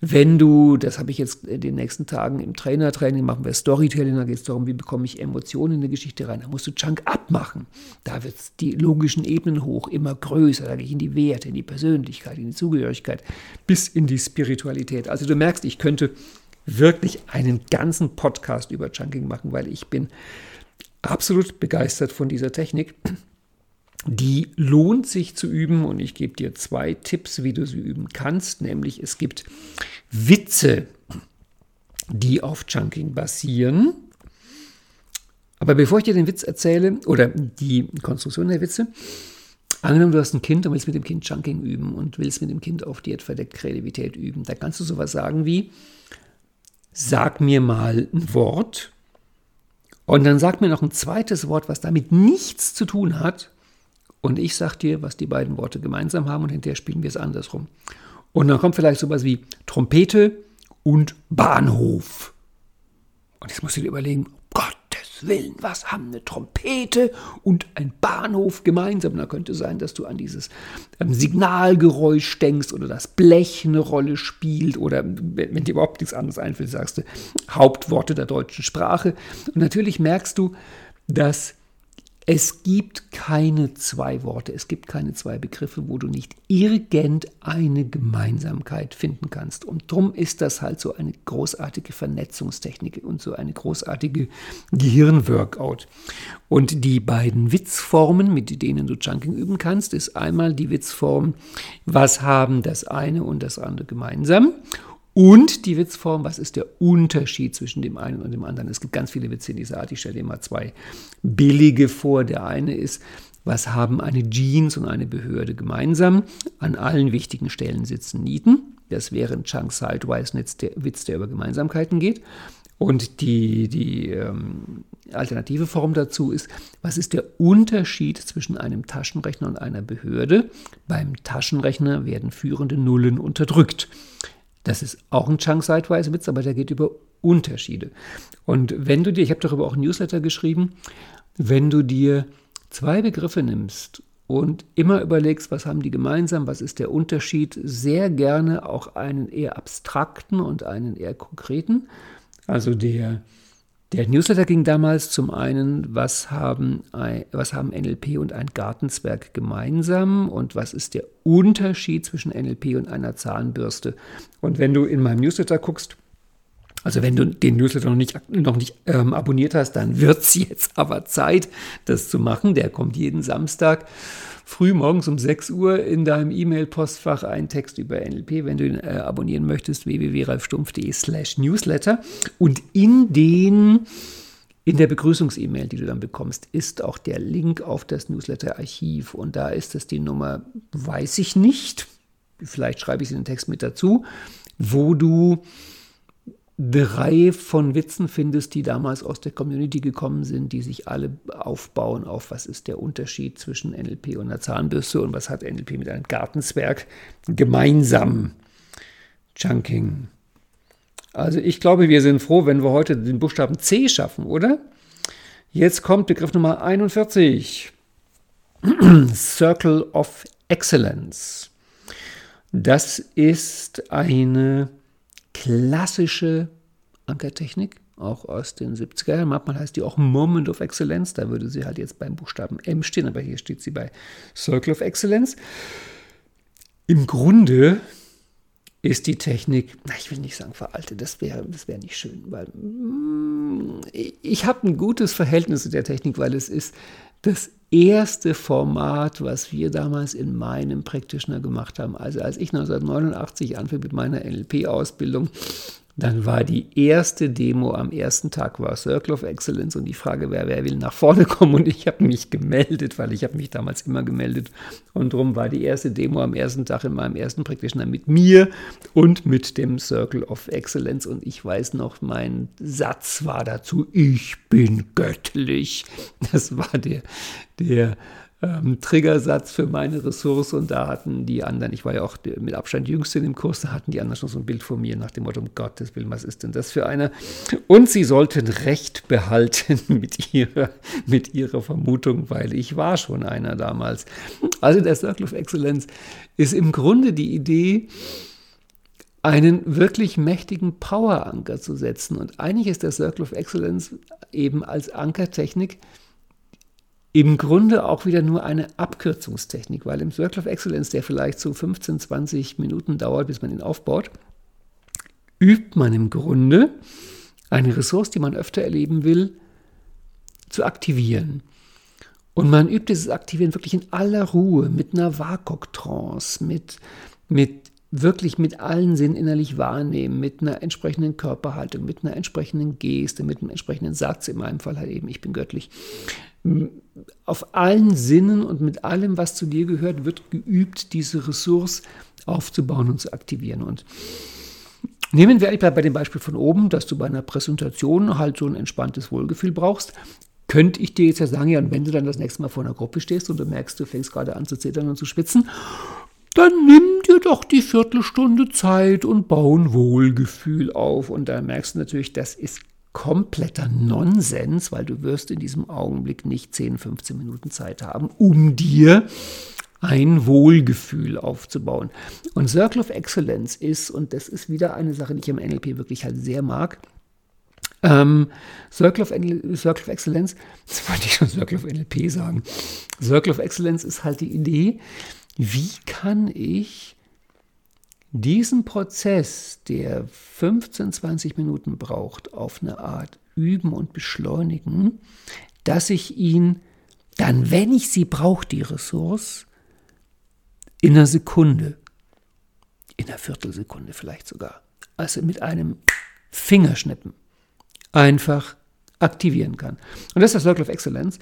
Wenn du, das habe ich jetzt in den nächsten Tagen im Trainertraining, machen wir Storytelling, da geht es darum, wie bekomme ich Emotionen in eine Geschichte rein. Da musst du Chunk abmachen. Da wird die logischen Ebenen hoch, immer größer. Da gehe ich in die Werte, in die Persönlichkeit, in die Zugehörigkeit, bis in die Spiritualität. Also du merkst, ich könnte wirklich einen ganzen Podcast über Chunking machen, weil ich bin absolut begeistert von dieser Technik. Die lohnt sich zu üben und ich gebe dir zwei Tipps, wie du sie üben kannst. Nämlich es gibt Witze, die auf Chunking basieren. Aber bevor ich dir den Witz erzähle oder die Konstruktion der Witze, angenommen, du hast ein Kind und willst mit dem Kind Chunking üben und willst mit dem Kind auf die etwa der Kreativität üben, dann kannst du sowas sagen wie, sag mir mal ein Wort Und dann sag mir noch ein zweites Wort, was damit nichts zu tun hat. Und ich sag dir, was die beiden Worte gemeinsam haben und hinterher spielen wir es andersrum. Und dann kommt vielleicht sowas wie Trompete und Bahnhof. Und jetzt musst du dir überlegen, Gottes Willen, was haben eine Trompete und ein Bahnhof gemeinsam? Da könnte sein, dass du an dieses ähm, Signalgeräusch denkst oder das Blech eine Rolle spielt oder wenn, wenn dir überhaupt nichts anderes einfällt, sagst du Hauptworte der deutschen Sprache. Und natürlich merkst du, dass es gibt keine zwei Worte, es gibt keine zwei Begriffe, wo du nicht irgendeine Gemeinsamkeit finden kannst. Und darum ist das halt so eine großartige Vernetzungstechnik und so eine großartige Gehirnworkout. Und die beiden Witzformen, mit denen du Chunking üben kannst, ist einmal die Witzform, was haben das eine und das andere gemeinsam? Und die Witzform, was ist der Unterschied zwischen dem einen und dem anderen? Es gibt ganz viele Witze in dieser Art. Ich stelle dir mal zwei billige vor. Der eine ist, was haben eine Jeans und eine Behörde gemeinsam? An allen wichtigen Stellen sitzen Nieten. Das wäre ein Chunk Sidewise Witz, der über Gemeinsamkeiten geht. Und die, die ähm, alternative Form dazu ist, was ist der Unterschied zwischen einem Taschenrechner und einer Behörde? Beim Taschenrechner werden führende Nullen unterdrückt. Das ist auch ein Chunk Sidewise Witz, aber der geht über Unterschiede. Und wenn du dir, ich habe darüber auch ein Newsletter geschrieben, wenn du dir zwei Begriffe nimmst und immer überlegst, was haben die gemeinsam, was ist der Unterschied, sehr gerne auch einen eher abstrakten und einen eher konkreten. Also der der Newsletter ging damals zum einen, was haben, was haben NLP und ein Gartenzwerg gemeinsam und was ist der Unterschied zwischen NLP und einer Zahnbürste. Und wenn du in meinem Newsletter guckst, also wenn du den Newsletter noch nicht, noch nicht ähm, abonniert hast, dann wird es jetzt aber Zeit, das zu machen. Der kommt jeden Samstag früh morgens um 6 Uhr in deinem E-Mail-Postfach einen Text über NLP, wenn du ihn äh, abonnieren möchtest, www.ralfstumpf.de slash newsletter. Und in den in der Begrüßungs-E-Mail, die du dann bekommst, ist auch der Link auf das Newsletter-Archiv. Und da ist es die Nummer, weiß ich nicht, vielleicht schreibe ich es in den Text mit dazu, wo du Reihe von Witzen findest, die damals aus der Community gekommen sind, die sich alle aufbauen auf, was ist der Unterschied zwischen NLP und einer Zahnbürste und was hat NLP mit einem Gartenzwerg gemeinsam. Chunking. Also ich glaube, wir sind froh, wenn wir heute den Buchstaben C schaffen, oder? Jetzt kommt Begriff Nummer 41. Circle of Excellence. Das ist eine klassische Ankertechnik, auch aus den 70er Jahren. Manchmal heißt die auch Moment of Excellence, da würde sie halt jetzt beim Buchstaben M stehen, aber hier steht sie bei Circle of Excellence. Im Grunde ist die Technik, na, ich will nicht sagen veraltet, das wäre das wär nicht schön, weil mm, ich habe ein gutes Verhältnis zu der Technik, weil es ist das erste Format, was wir damals in meinem Practitioner gemacht haben. Also als ich 1989 anfing mit meiner NLP-Ausbildung, dann war die erste Demo am ersten Tag war Circle of Excellence und die Frage wäre, wer will nach vorne kommen? Und ich habe mich gemeldet, weil ich habe mich damals immer gemeldet. Und darum war die erste Demo am ersten Tag in meinem ersten Practitioner mit mir und mit dem Circle of Excellence. Und ich weiß noch, mein Satz war dazu, ich bin göttlich. Das war der, der ähm, Triggersatz für meine Ressource und da hatten die anderen, ich war ja auch mit Abstand jüngste im Kurs, da hatten die anderen schon so ein Bild von mir nach dem Motto, um Gottes Willen, was ist denn das für einer? Und sie sollten Recht behalten mit ihrer, mit ihrer Vermutung, weil ich war schon einer damals. Also der Circle of Excellence ist im Grunde die Idee, einen wirklich mächtigen Power-Anker zu setzen. Und eigentlich ist der Circle of Excellence eben als Ankertechnik im Grunde auch wieder nur eine Abkürzungstechnik, weil im Circle of Excellence, der vielleicht so 15, 20 Minuten dauert, bis man ihn aufbaut, übt man im Grunde eine Ressource, die man öfter erleben will, zu aktivieren. Und man übt dieses Aktivieren wirklich in aller Ruhe, mit einer WAKOK-Trance, mit, mit wirklich mit allen Sinnen innerlich wahrnehmen, mit einer entsprechenden Körperhaltung, mit einer entsprechenden Geste, mit einem entsprechenden Satz, in meinem Fall halt eben, ich bin göttlich, auf allen Sinnen und mit allem, was zu dir gehört, wird geübt, diese Ressource aufzubauen und zu aktivieren. Und Nehmen wir bei dem Beispiel von oben, dass du bei einer Präsentation halt so ein entspanntes Wohlgefühl brauchst, könnte ich dir jetzt ja sagen, ja, und wenn du dann das nächste Mal vor einer Gruppe stehst und du merkst, du fängst gerade an zu zittern und zu schwitzen, dann nimm dir doch die Viertelstunde Zeit und bau ein Wohlgefühl auf. Und da merkst du natürlich, das ist kompletter Nonsens, weil du wirst in diesem Augenblick nicht 10, 15 Minuten Zeit haben, um dir ein Wohlgefühl aufzubauen. Und Circle of Excellence ist, und das ist wieder eine Sache, die ich im NLP wirklich halt sehr mag, ähm, Circle, of, Circle of Excellence, das wollte ich schon Circle of NLP sagen. Circle of Excellence ist halt die Idee, wie kann ich diesen Prozess, der 15, 20 Minuten braucht, auf eine Art üben und beschleunigen, dass ich ihn dann, wenn ich sie brauche, die Ressource, in einer Sekunde, in einer Viertelsekunde vielleicht sogar, also mit einem Fingerschnippen einfach aktivieren kann. Und das ist das Circle of Excellence.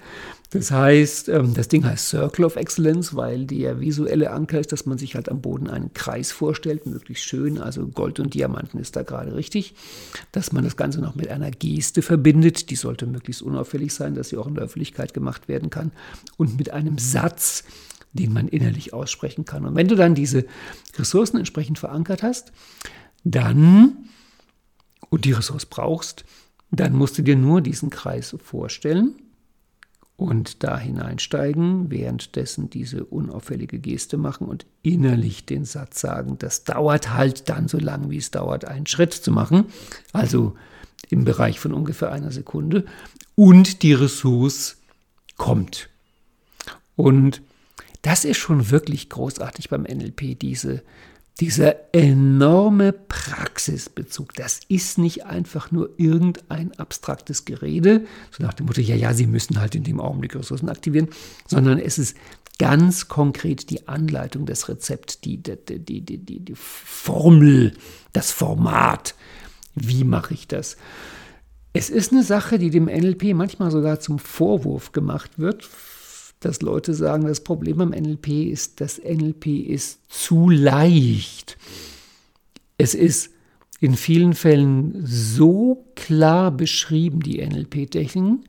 Das heißt, ähm, das Ding heißt Circle of Excellence, weil der visuelle Anker ist, dass man sich halt am Boden einen Kreis vorstellt, möglichst schön, also Gold und Diamanten ist da gerade richtig, dass man das Ganze noch mit einer Geste verbindet, die sollte möglichst unauffällig sein, dass sie auch in der Öffentlichkeit gemacht werden kann und mit einem Satz, den man innerlich aussprechen kann. Und wenn du dann diese Ressourcen entsprechend verankert hast, dann und die Ressource brauchst, dann musst du dir nur diesen Kreis vorstellen und da hineinsteigen, währenddessen diese unauffällige Geste machen und innerlich den Satz sagen, das dauert halt dann so lang, wie es dauert, einen Schritt zu machen, also im Bereich von ungefähr einer Sekunde und die Ressource kommt. Und das ist schon wirklich großartig beim NLP, diese dieser enorme Praxisbezug, das ist nicht einfach nur irgendein abstraktes Gerede, so nach dem Motto, ja, ja, Sie müssen halt in dem Augenblick Ressourcen aktivieren, sondern es ist ganz konkret die Anleitung, das Rezept, die, die, die, die, die, die Formel, das Format. Wie mache ich das? Es ist eine Sache, die dem NLP manchmal sogar zum Vorwurf gemacht wird, dass Leute sagen, das Problem am NLP ist, das NLP ist zu leicht. Es ist in vielen Fällen so klar beschrieben, die NLP-Techniken,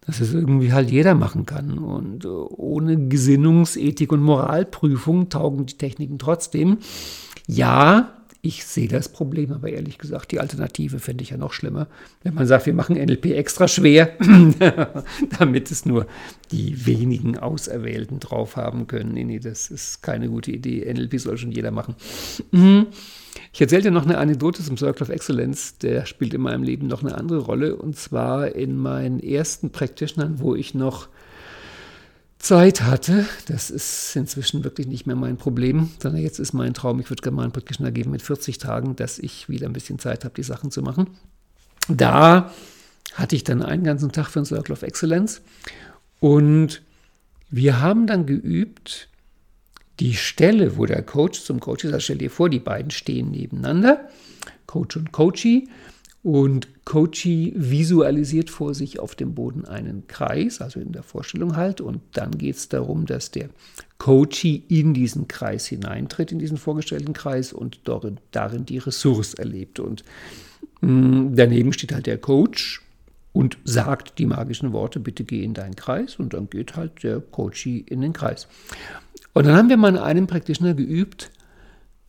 dass es irgendwie halt jeder machen kann. Und äh, ohne Gesinnungsethik und Moralprüfung taugen die Techniken trotzdem. Ja, ich sehe das Problem, aber ehrlich gesagt, die Alternative fände ich ja noch schlimmer. Wenn man sagt, wir machen NLP extra schwer, damit es nur die wenigen Auserwählten drauf haben können. Nee, nee, das ist keine gute Idee. NLP soll schon jeder machen. Mhm. Ich erzähle dir noch eine Anekdote zum Circle of Excellence. Der spielt in meinem Leben noch eine andere Rolle. Und zwar in meinen ersten Practitionern, wo ich noch Zeit hatte. Das ist inzwischen wirklich nicht mehr mein Problem, sondern jetzt ist mein Traum, ich würde gerne mal einen Practitioner geben mit 40 Tagen, dass ich wieder ein bisschen Zeit habe, die Sachen zu machen. Da hatte ich dann einen ganzen Tag für ein Circle of Excellence und wir haben dann geübt, die Stelle, wo der Coach zum Coach ist, also stell dir vor, die beiden stehen nebeneinander, Coach und Coachee, und Coachy visualisiert vor sich auf dem Boden einen Kreis, also in der Vorstellung halt. Und dann geht es darum, dass der Coachy in diesen Kreis hineintritt, in diesen vorgestellten Kreis und darin die Ressource erlebt. Und mh, mm, daneben steht halt der Coach und sagt die magischen Worte, bitte geh in deinen Kreis. Und dann geht halt der Coachy in den Kreis. Und dann haben wir mal in einem Practitioner geübt,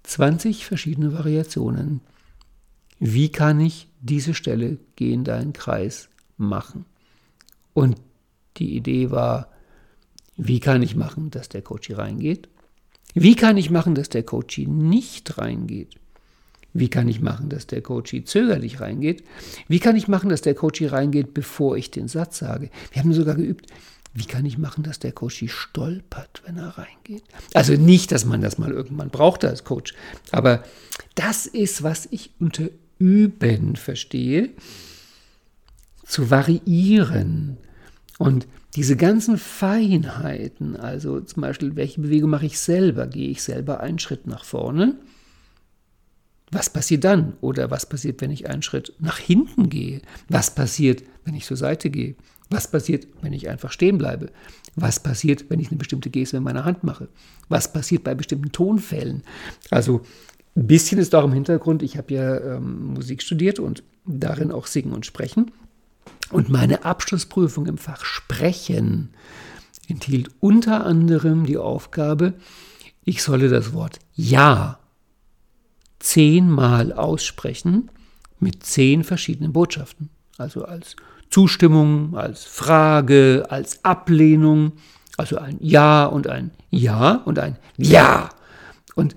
20 verschiedene Variationen. Wie kann ich diese Stelle, geh in deinen Kreis, machen. Und die Idee war, wie kann ich machen, dass der Coach hier reingeht? Wie kann ich machen, dass der Coach nicht reingeht? Wie kann ich machen, dass der Coach zögerlich reingeht? Wie kann ich machen, dass der Coach reingeht, bevor ich den Satz sage? Wir haben sogar geübt, wie kann ich machen, dass der Coach stolpert, wenn er reingeht? Also nicht, dass man das mal irgendwann braucht als Coach, aber das ist, was ich unter Üben verstehe, zu variieren. Und diese ganzen Feinheiten, also zum Beispiel, welche Bewegung mache ich selber? Gehe ich selber einen Schritt nach vorne? Was passiert dann? Oder was passiert, wenn ich einen Schritt nach hinten gehe? Was passiert, wenn ich zur Seite gehe? Was passiert, wenn ich einfach stehen bleibe? Was passiert, wenn ich eine bestimmte Geste in meiner Hand mache? Was passiert bei bestimmten Tonfällen? Also Ein bisschen ist auch im Hintergrund, ich habe ja ähm, Musik studiert und darin auch singen und sprechen. Und meine Abschlussprüfung im Fach Sprechen enthielt unter anderem die Aufgabe, ich solle das Wort Ja zehnmal aussprechen mit zehn verschiedenen Botschaften. Also als Zustimmung, als Frage, als Ablehnung. Also ein Ja und ein Ja und ein Ja. Und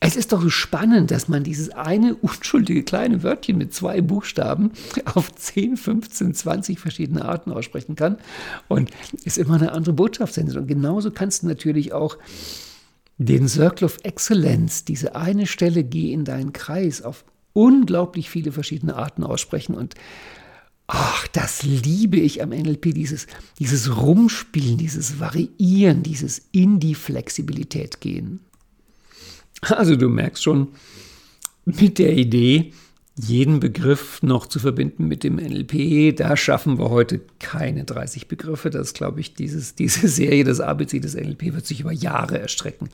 es ist doch so spannend, dass man dieses eine unschuldige kleine Wörtchen mit zwei Buchstaben auf 10, 15, 20 verschiedene Arten aussprechen kann und es immer eine andere Botschaft sendet. Und genauso kannst du natürlich auch den Circle of Excellence, diese eine Stelle, geh in deinen Kreis, auf unglaublich viele verschiedene Arten aussprechen. Und ach, das liebe ich am NLP, dieses, dieses Rumspielen, dieses Variieren, dieses in die Flexibilität gehen. Also du merkst schon, mit der Idee, jeden Begriff noch zu verbinden mit dem NLP, da schaffen wir heute keine 30 Begriffe. Das glaube ich, dieses, diese Serie, das ABC des NLP wird sich über Jahre erstrecken.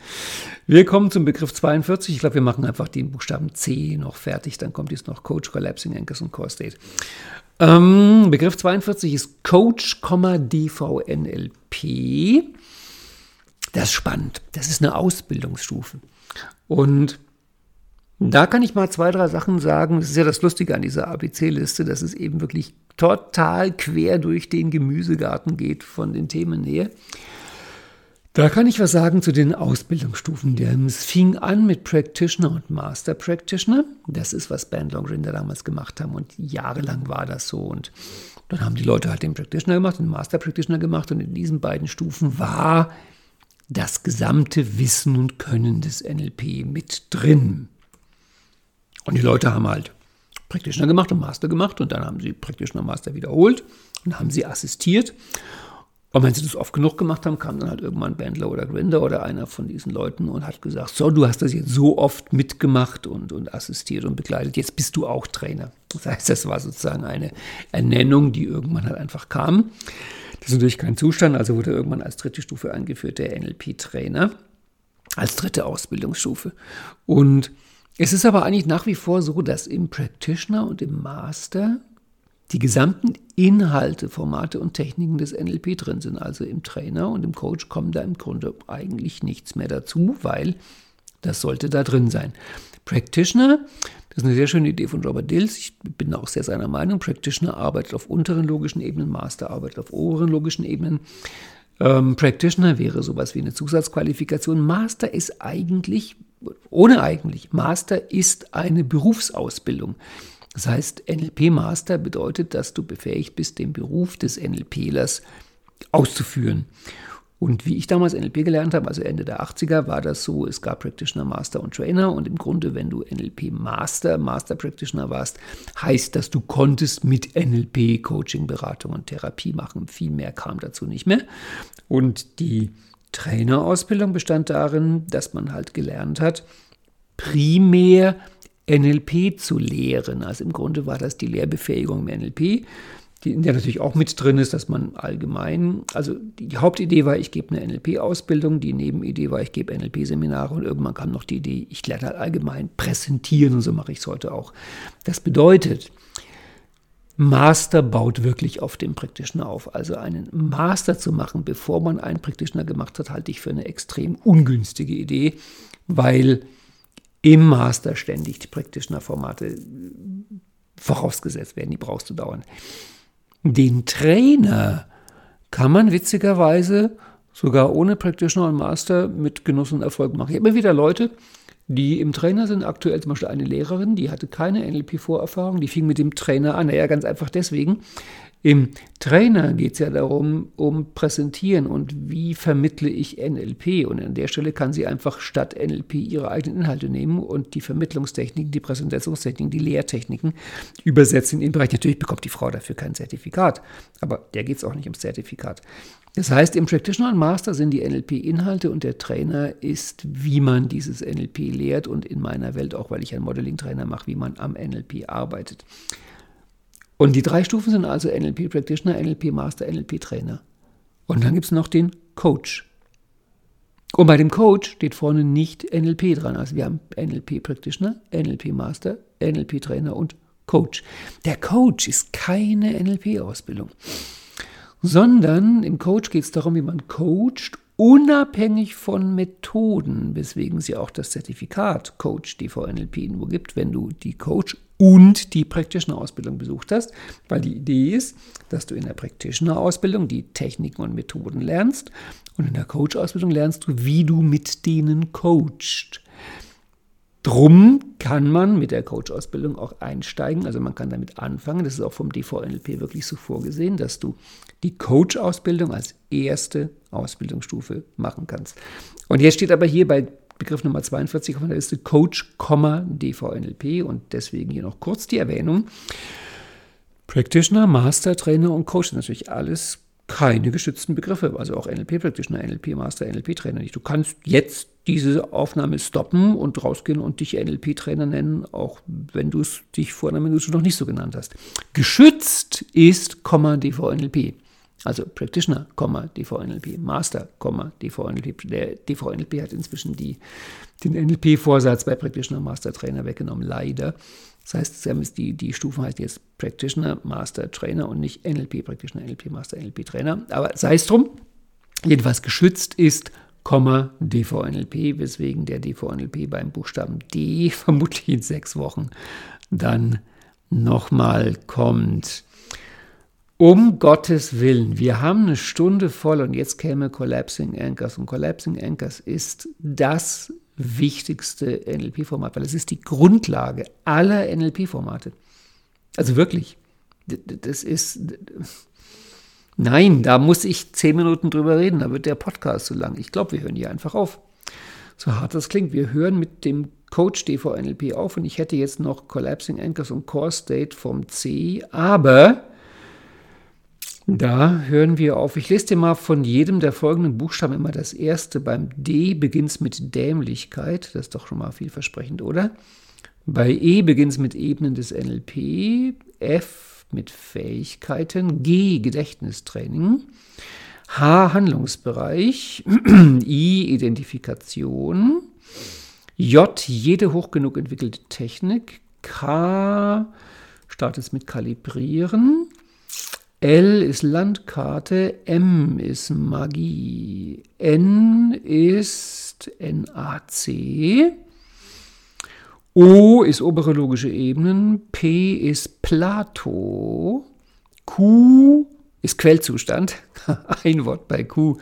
Wir kommen zum Begriff 42. Ich glaube, wir machen einfach den Buchstaben C noch fertig. Dann kommt jetzt noch Coach, Collapsing Anchors und Core State. Ähm, Begriff 42 ist Coach, DVNLP. Das ist spannend. Das ist eine Ausbildungsstufe. Und da kann ich mal zwei, drei Sachen sagen. Das ist ja das Lustige an dieser ABC-Liste, dass es eben wirklich total quer durch den Gemüsegarten geht von den Themen her. Da kann ich was sagen zu den Ausbildungsstufen. Es fing an mit Practitioner und Master Practitioner. Das ist, was Band Longrinder damals gemacht haben und jahrelang war das so. Und dann haben die Leute halt den Practitioner gemacht und den Master Practitioner gemacht und in diesen beiden Stufen war das gesamte Wissen und Können des NLP mit drin. Und die Leute haben halt Practitioner gemacht und Master gemacht und dann haben sie Practitioner Master wiederholt und haben sie assistiert. Und wenn sie das oft genug gemacht haben, kam dann halt irgendwann Bandler oder Grinder oder einer von diesen Leuten und hat gesagt, so, du hast das jetzt so oft mitgemacht und, und assistiert und begleitet, jetzt bist du auch Trainer. Das heißt, das war sozusagen eine Ernennung, die irgendwann halt einfach kam. Das ist natürlich kein Zustand, also wurde irgendwann als dritte Stufe eingeführt der NLP-Trainer, als dritte Ausbildungsstufe. Und es ist aber eigentlich nach wie vor so, dass im Practitioner und im Master die gesamten Inhalte, Formate und Techniken des NLP drin sind. Also im Trainer und im Coach kommt da im Grunde eigentlich nichts mehr dazu, weil das sollte da drin sein. Practitioner, das ist eine sehr schöne Idee von Robert Dills. Ich bin auch sehr seiner Meinung. Practitioner arbeitet auf unteren logischen Ebenen, Master arbeitet auf oberen logischen Ebenen. Ähm, Practitioner wäre sowas wie eine Zusatzqualifikation. Master ist eigentlich, ohne eigentlich, Master ist eine Berufsausbildung. Das heißt, NLP-Master bedeutet, dass du befähigt bist, den Beruf des NLPlers auszuführen. Und wie ich damals NLP gelernt habe, also Ende der 80er, war das so, es gab Practitioner, Master und Trainer. Und im Grunde, wenn du NLP Master, Master Practitioner warst, heißt das, du konntest mit NLP Coaching, Beratung und Therapie machen. Viel mehr kam dazu nicht mehr. Und die Trainerausbildung bestand darin, dass man halt gelernt hat, primär NLP zu lehren. Also im Grunde war das die Lehrbefähigung im NLP, die in der natürlich auch mit drin ist, dass man allgemein, also die, die Hauptidee war, ich gebe eine NLP-Ausbildung, die Nebenidee war, ich gebe NLP-Seminare und irgendwann kam noch die Idee, ich lerne halt allgemein präsentieren und so mache ich es heute auch. Das bedeutet, Master baut wirklich auf dem Practitioner auf. Also einen Master zu machen, bevor man einen Practitioner gemacht hat, halte ich für eine extrem ungünstige Idee, weil im Master ständig die Practitioner-Formate vorausgesetzt werden. Die brauchst du dauernd. Den Trainer kann man witzigerweise sogar ohne Practitioner und Master mit Genuss und Erfolg machen. Ich habe immer wieder Leute, die im Trainer sind. Aktuell zum Beispiel eine Lehrerin, die hatte keine NLP-Vorerfahrung, die fing mit dem Trainer an. Naja, ganz einfach deswegen, im Trainer geht es ja darum, um Präsentieren und wie vermittle ich NLP. Und an der Stelle kann sie einfach statt NLP ihre eigenen Inhalte nehmen und die Vermittlungstechniken, die Präsentationstechniken, die Lehrtechniken übersetzen in den Bereich. Natürlich bekommt die Frau dafür kein Zertifikat, aber der geht es auch nicht ums Zertifikat. Das heißt, im Practitioner und Master sind die NLP-Inhalte und der Trainer ist, wie man dieses NLP lehrt und in meiner Welt auch, weil ich einen Modeling-Trainer mache, wie man am NLP arbeitet. Und die drei Stufen sind also NLP Practitioner, NLP Master, NLP Trainer. Und dann gibt es noch den Coach. Und bei dem Coach steht vorne nicht NLP dran. Also wir haben NLP Practitioner, NLP Master, NLP Trainer und Coach. Der Coach ist keine NLP-Ausbildung, sondern im Coach geht es darum, wie man coacht, unabhängig von Methoden, weswegen sie auch das Zertifikat Coach DVNLP nur gibt, wenn du die Coach und die Practitioner-Ausbildung besucht hast, weil die Idee ist, dass du in der Practitioner-Ausbildung die Techniken und Methoden lernst und in der Coach-Ausbildung lernst du, wie du mit denen coachst. Drum kann man mit der Coach-Ausbildung auch einsteigen, also man kann damit anfangen, das ist auch vom DVNLP wirklich so vorgesehen, dass du die Coach-Ausbildung als erste Ausbildungsstufe machen kannst. Und jetzt steht aber hier bei Begriff Nummer 42 auf der Liste Coach, DVNLP und deswegen hier noch kurz die Erwähnung. Practitioner, Master, Trainer und Coach sind natürlich alles keine geschützten Begriffe, also auch NLP Practitioner, NLP Master, NLP Trainer nicht. Du kannst jetzt diese Aufnahme stoppen und rausgehen und dich NLP Trainer nennen, auch wenn du es dich vor einer Minute noch nicht so genannt hast. Geschützt ist, DVNLP. Also Practitioner, DVNLP, Master, DVNLP. Der DVNLP hat inzwischen die, den NLP-Vorsatz bei Practitioner Master Trainer weggenommen, leider. Das heißt, die, die Stufen heißen jetzt Practitioner, Master, Trainer und nicht NLP Practitioner, NLP Master, NLP Trainer. Aber sei es drum, jedenfalls geschützt ist, DVNLP, weswegen der DVNLP beim Buchstaben D vermutlich in sechs Wochen dann nochmal kommt. Um Gottes Willen, wir haben eine Stunde voll und jetzt käme Collapsing Anchors. Und Collapsing Anchors ist das wichtigste NLP-Format, weil es ist die Grundlage aller NLP-Formate. Also wirklich, das ist, nein, da muss ich zehn Minuten drüber reden, da wird der Podcast zu lang. Ich glaube, wir hören hier einfach auf. So hart das klingt, wir hören mit dem Coach DVNLP auf und ich hätte jetzt noch Collapsing Anchors und Core State vom C, aber da hören wir auf. Ich lese dir mal von jedem der folgenden Buchstaben immer das erste. Beim D beginnt es mit Dämlichkeit. Das ist doch schon mal vielversprechend, oder? Bei E beginnt es mit Ebenen des NLP. F mit Fähigkeiten. G Gedächtnistraining. H Handlungsbereich. I Identifikation. J jede hoch genug entwickelte Technik. K startet es mit Kalibrieren. L ist Landkarte, M ist Magie, N ist NAC, O ist obere logische Ebenen, P ist Plato, Q ist Quellzustand, ein Wort bei Q,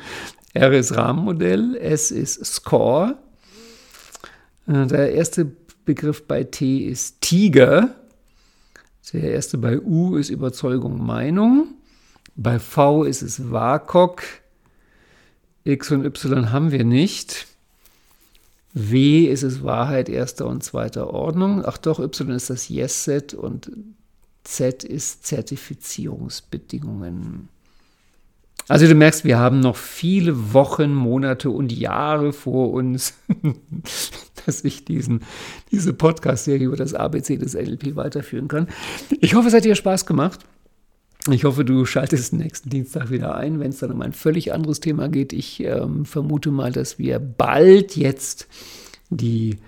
R ist Rahmenmodell, S ist Score, äh, der erste Begriff bei T ist Tiger, der erste bei U ist Überzeugung, Meinung. Bei V ist es WAKOK. X und Y haben wir nicht. W ist es Wahrheit erster und zweiter Ordnung. Ach doch, Y ist das Yes-Set und Z ist Zertifizierungsbedingungen. Also du merkst, wir haben noch viele Wochen, Monate und Jahre vor uns, dass ich diesen, diese Podcast-Serie über das ABC des NLP weiterführen kann. Ich hoffe, es hat dir Spaß gemacht. Ich hoffe, du schaltest nächsten Dienstag wieder ein, wenn es dann um ein völlig anderes Thema geht. Ich ähm, vermute mal, dass wir bald jetzt die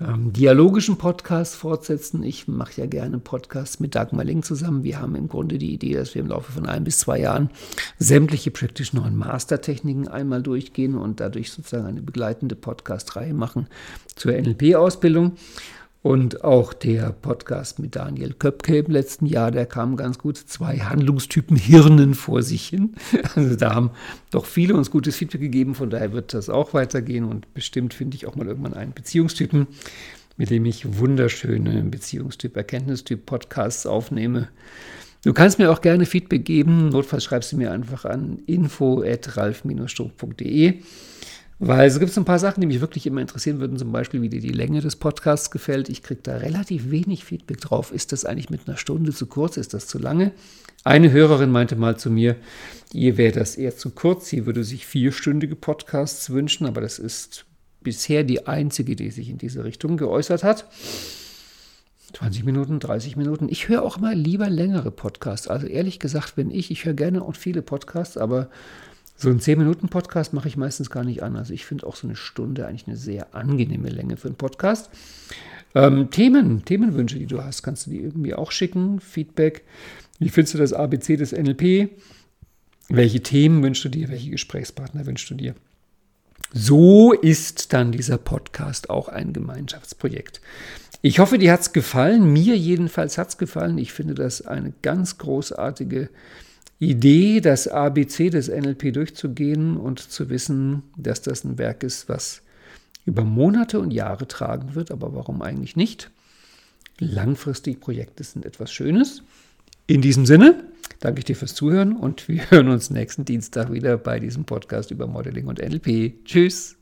ähm, dialogischen Podcasts fortsetzen. Ich mache ja gerne Podcasts mit Dagmar Link zusammen. Wir haben im Grunde die Idee, dass wir im Laufe von ein bis zwei Jahren sämtliche Practitioner und Mastertechniken einmal durchgehen und dadurch sozusagen eine begleitende Podcast-Reihe machen zur NLP-Ausbildung. Und auch der Podcast mit Daniel Köpke im letzten Jahr, der kam ganz gut. Zwei Handlungstypen Hirnen vor sich hin. Also da haben doch viele uns gutes Feedback gegeben. Von daher wird das auch weitergehen. Und bestimmt finde ich auch mal irgendwann einen Beziehungstypen, mit dem ich wunderschöne Beziehungstyp, Erkenntnistyp Podcasts aufnehme. Du kannst mir auch gerne Feedback geben. Notfalls schreibst du mir einfach an info.ralf-struck.de. Weil es gibt so ein paar Sachen, die mich wirklich immer interessieren würden, zum Beispiel, wie dir die Länge des Podcasts gefällt. Ich kriege da relativ wenig Feedback drauf. Ist das eigentlich mit einer Stunde zu kurz? Ist das zu lange? Eine Hörerin meinte mal zu mir, ihr wäre das eher zu kurz. Sie würde sich vierstündige Podcasts wünschen, aber das ist bisher die einzige, die sich in diese Richtung geäußert hat. 20 Minuten, 30 Minuten. Ich höre auch mal lieber längere Podcasts. Also ehrlich gesagt, wenn ich, ich höre gerne und viele Podcasts, aber So einen 10-Minuten-Podcast mache ich meistens gar nicht an. Also ich finde auch so eine Stunde eigentlich eine sehr angenehme Länge für einen Podcast. Ähm, Themen, Themenwünsche, die du hast, kannst du die irgendwie auch schicken. Feedback. Wie findest du das ABC des NLP? Welche Themen wünschst du dir? Welche Gesprächspartner wünschst du dir? So ist dann dieser Podcast auch ein Gemeinschaftsprojekt. Ich hoffe, dir hat es gefallen. Mir jedenfalls hat es gefallen. Ich finde das eine ganz großartige Idee, das ABC des NLP durchzugehen und zu wissen, dass das ein Werk ist, was über Monate und Jahre tragen wird, aber warum eigentlich nicht? Langfristig Projekte sind etwas Schönes. In diesem Sinne danke ich dir fürs Zuhören und wir hören uns nächsten Dienstag wieder bei diesem Podcast über Modeling und NLP. Tschüss!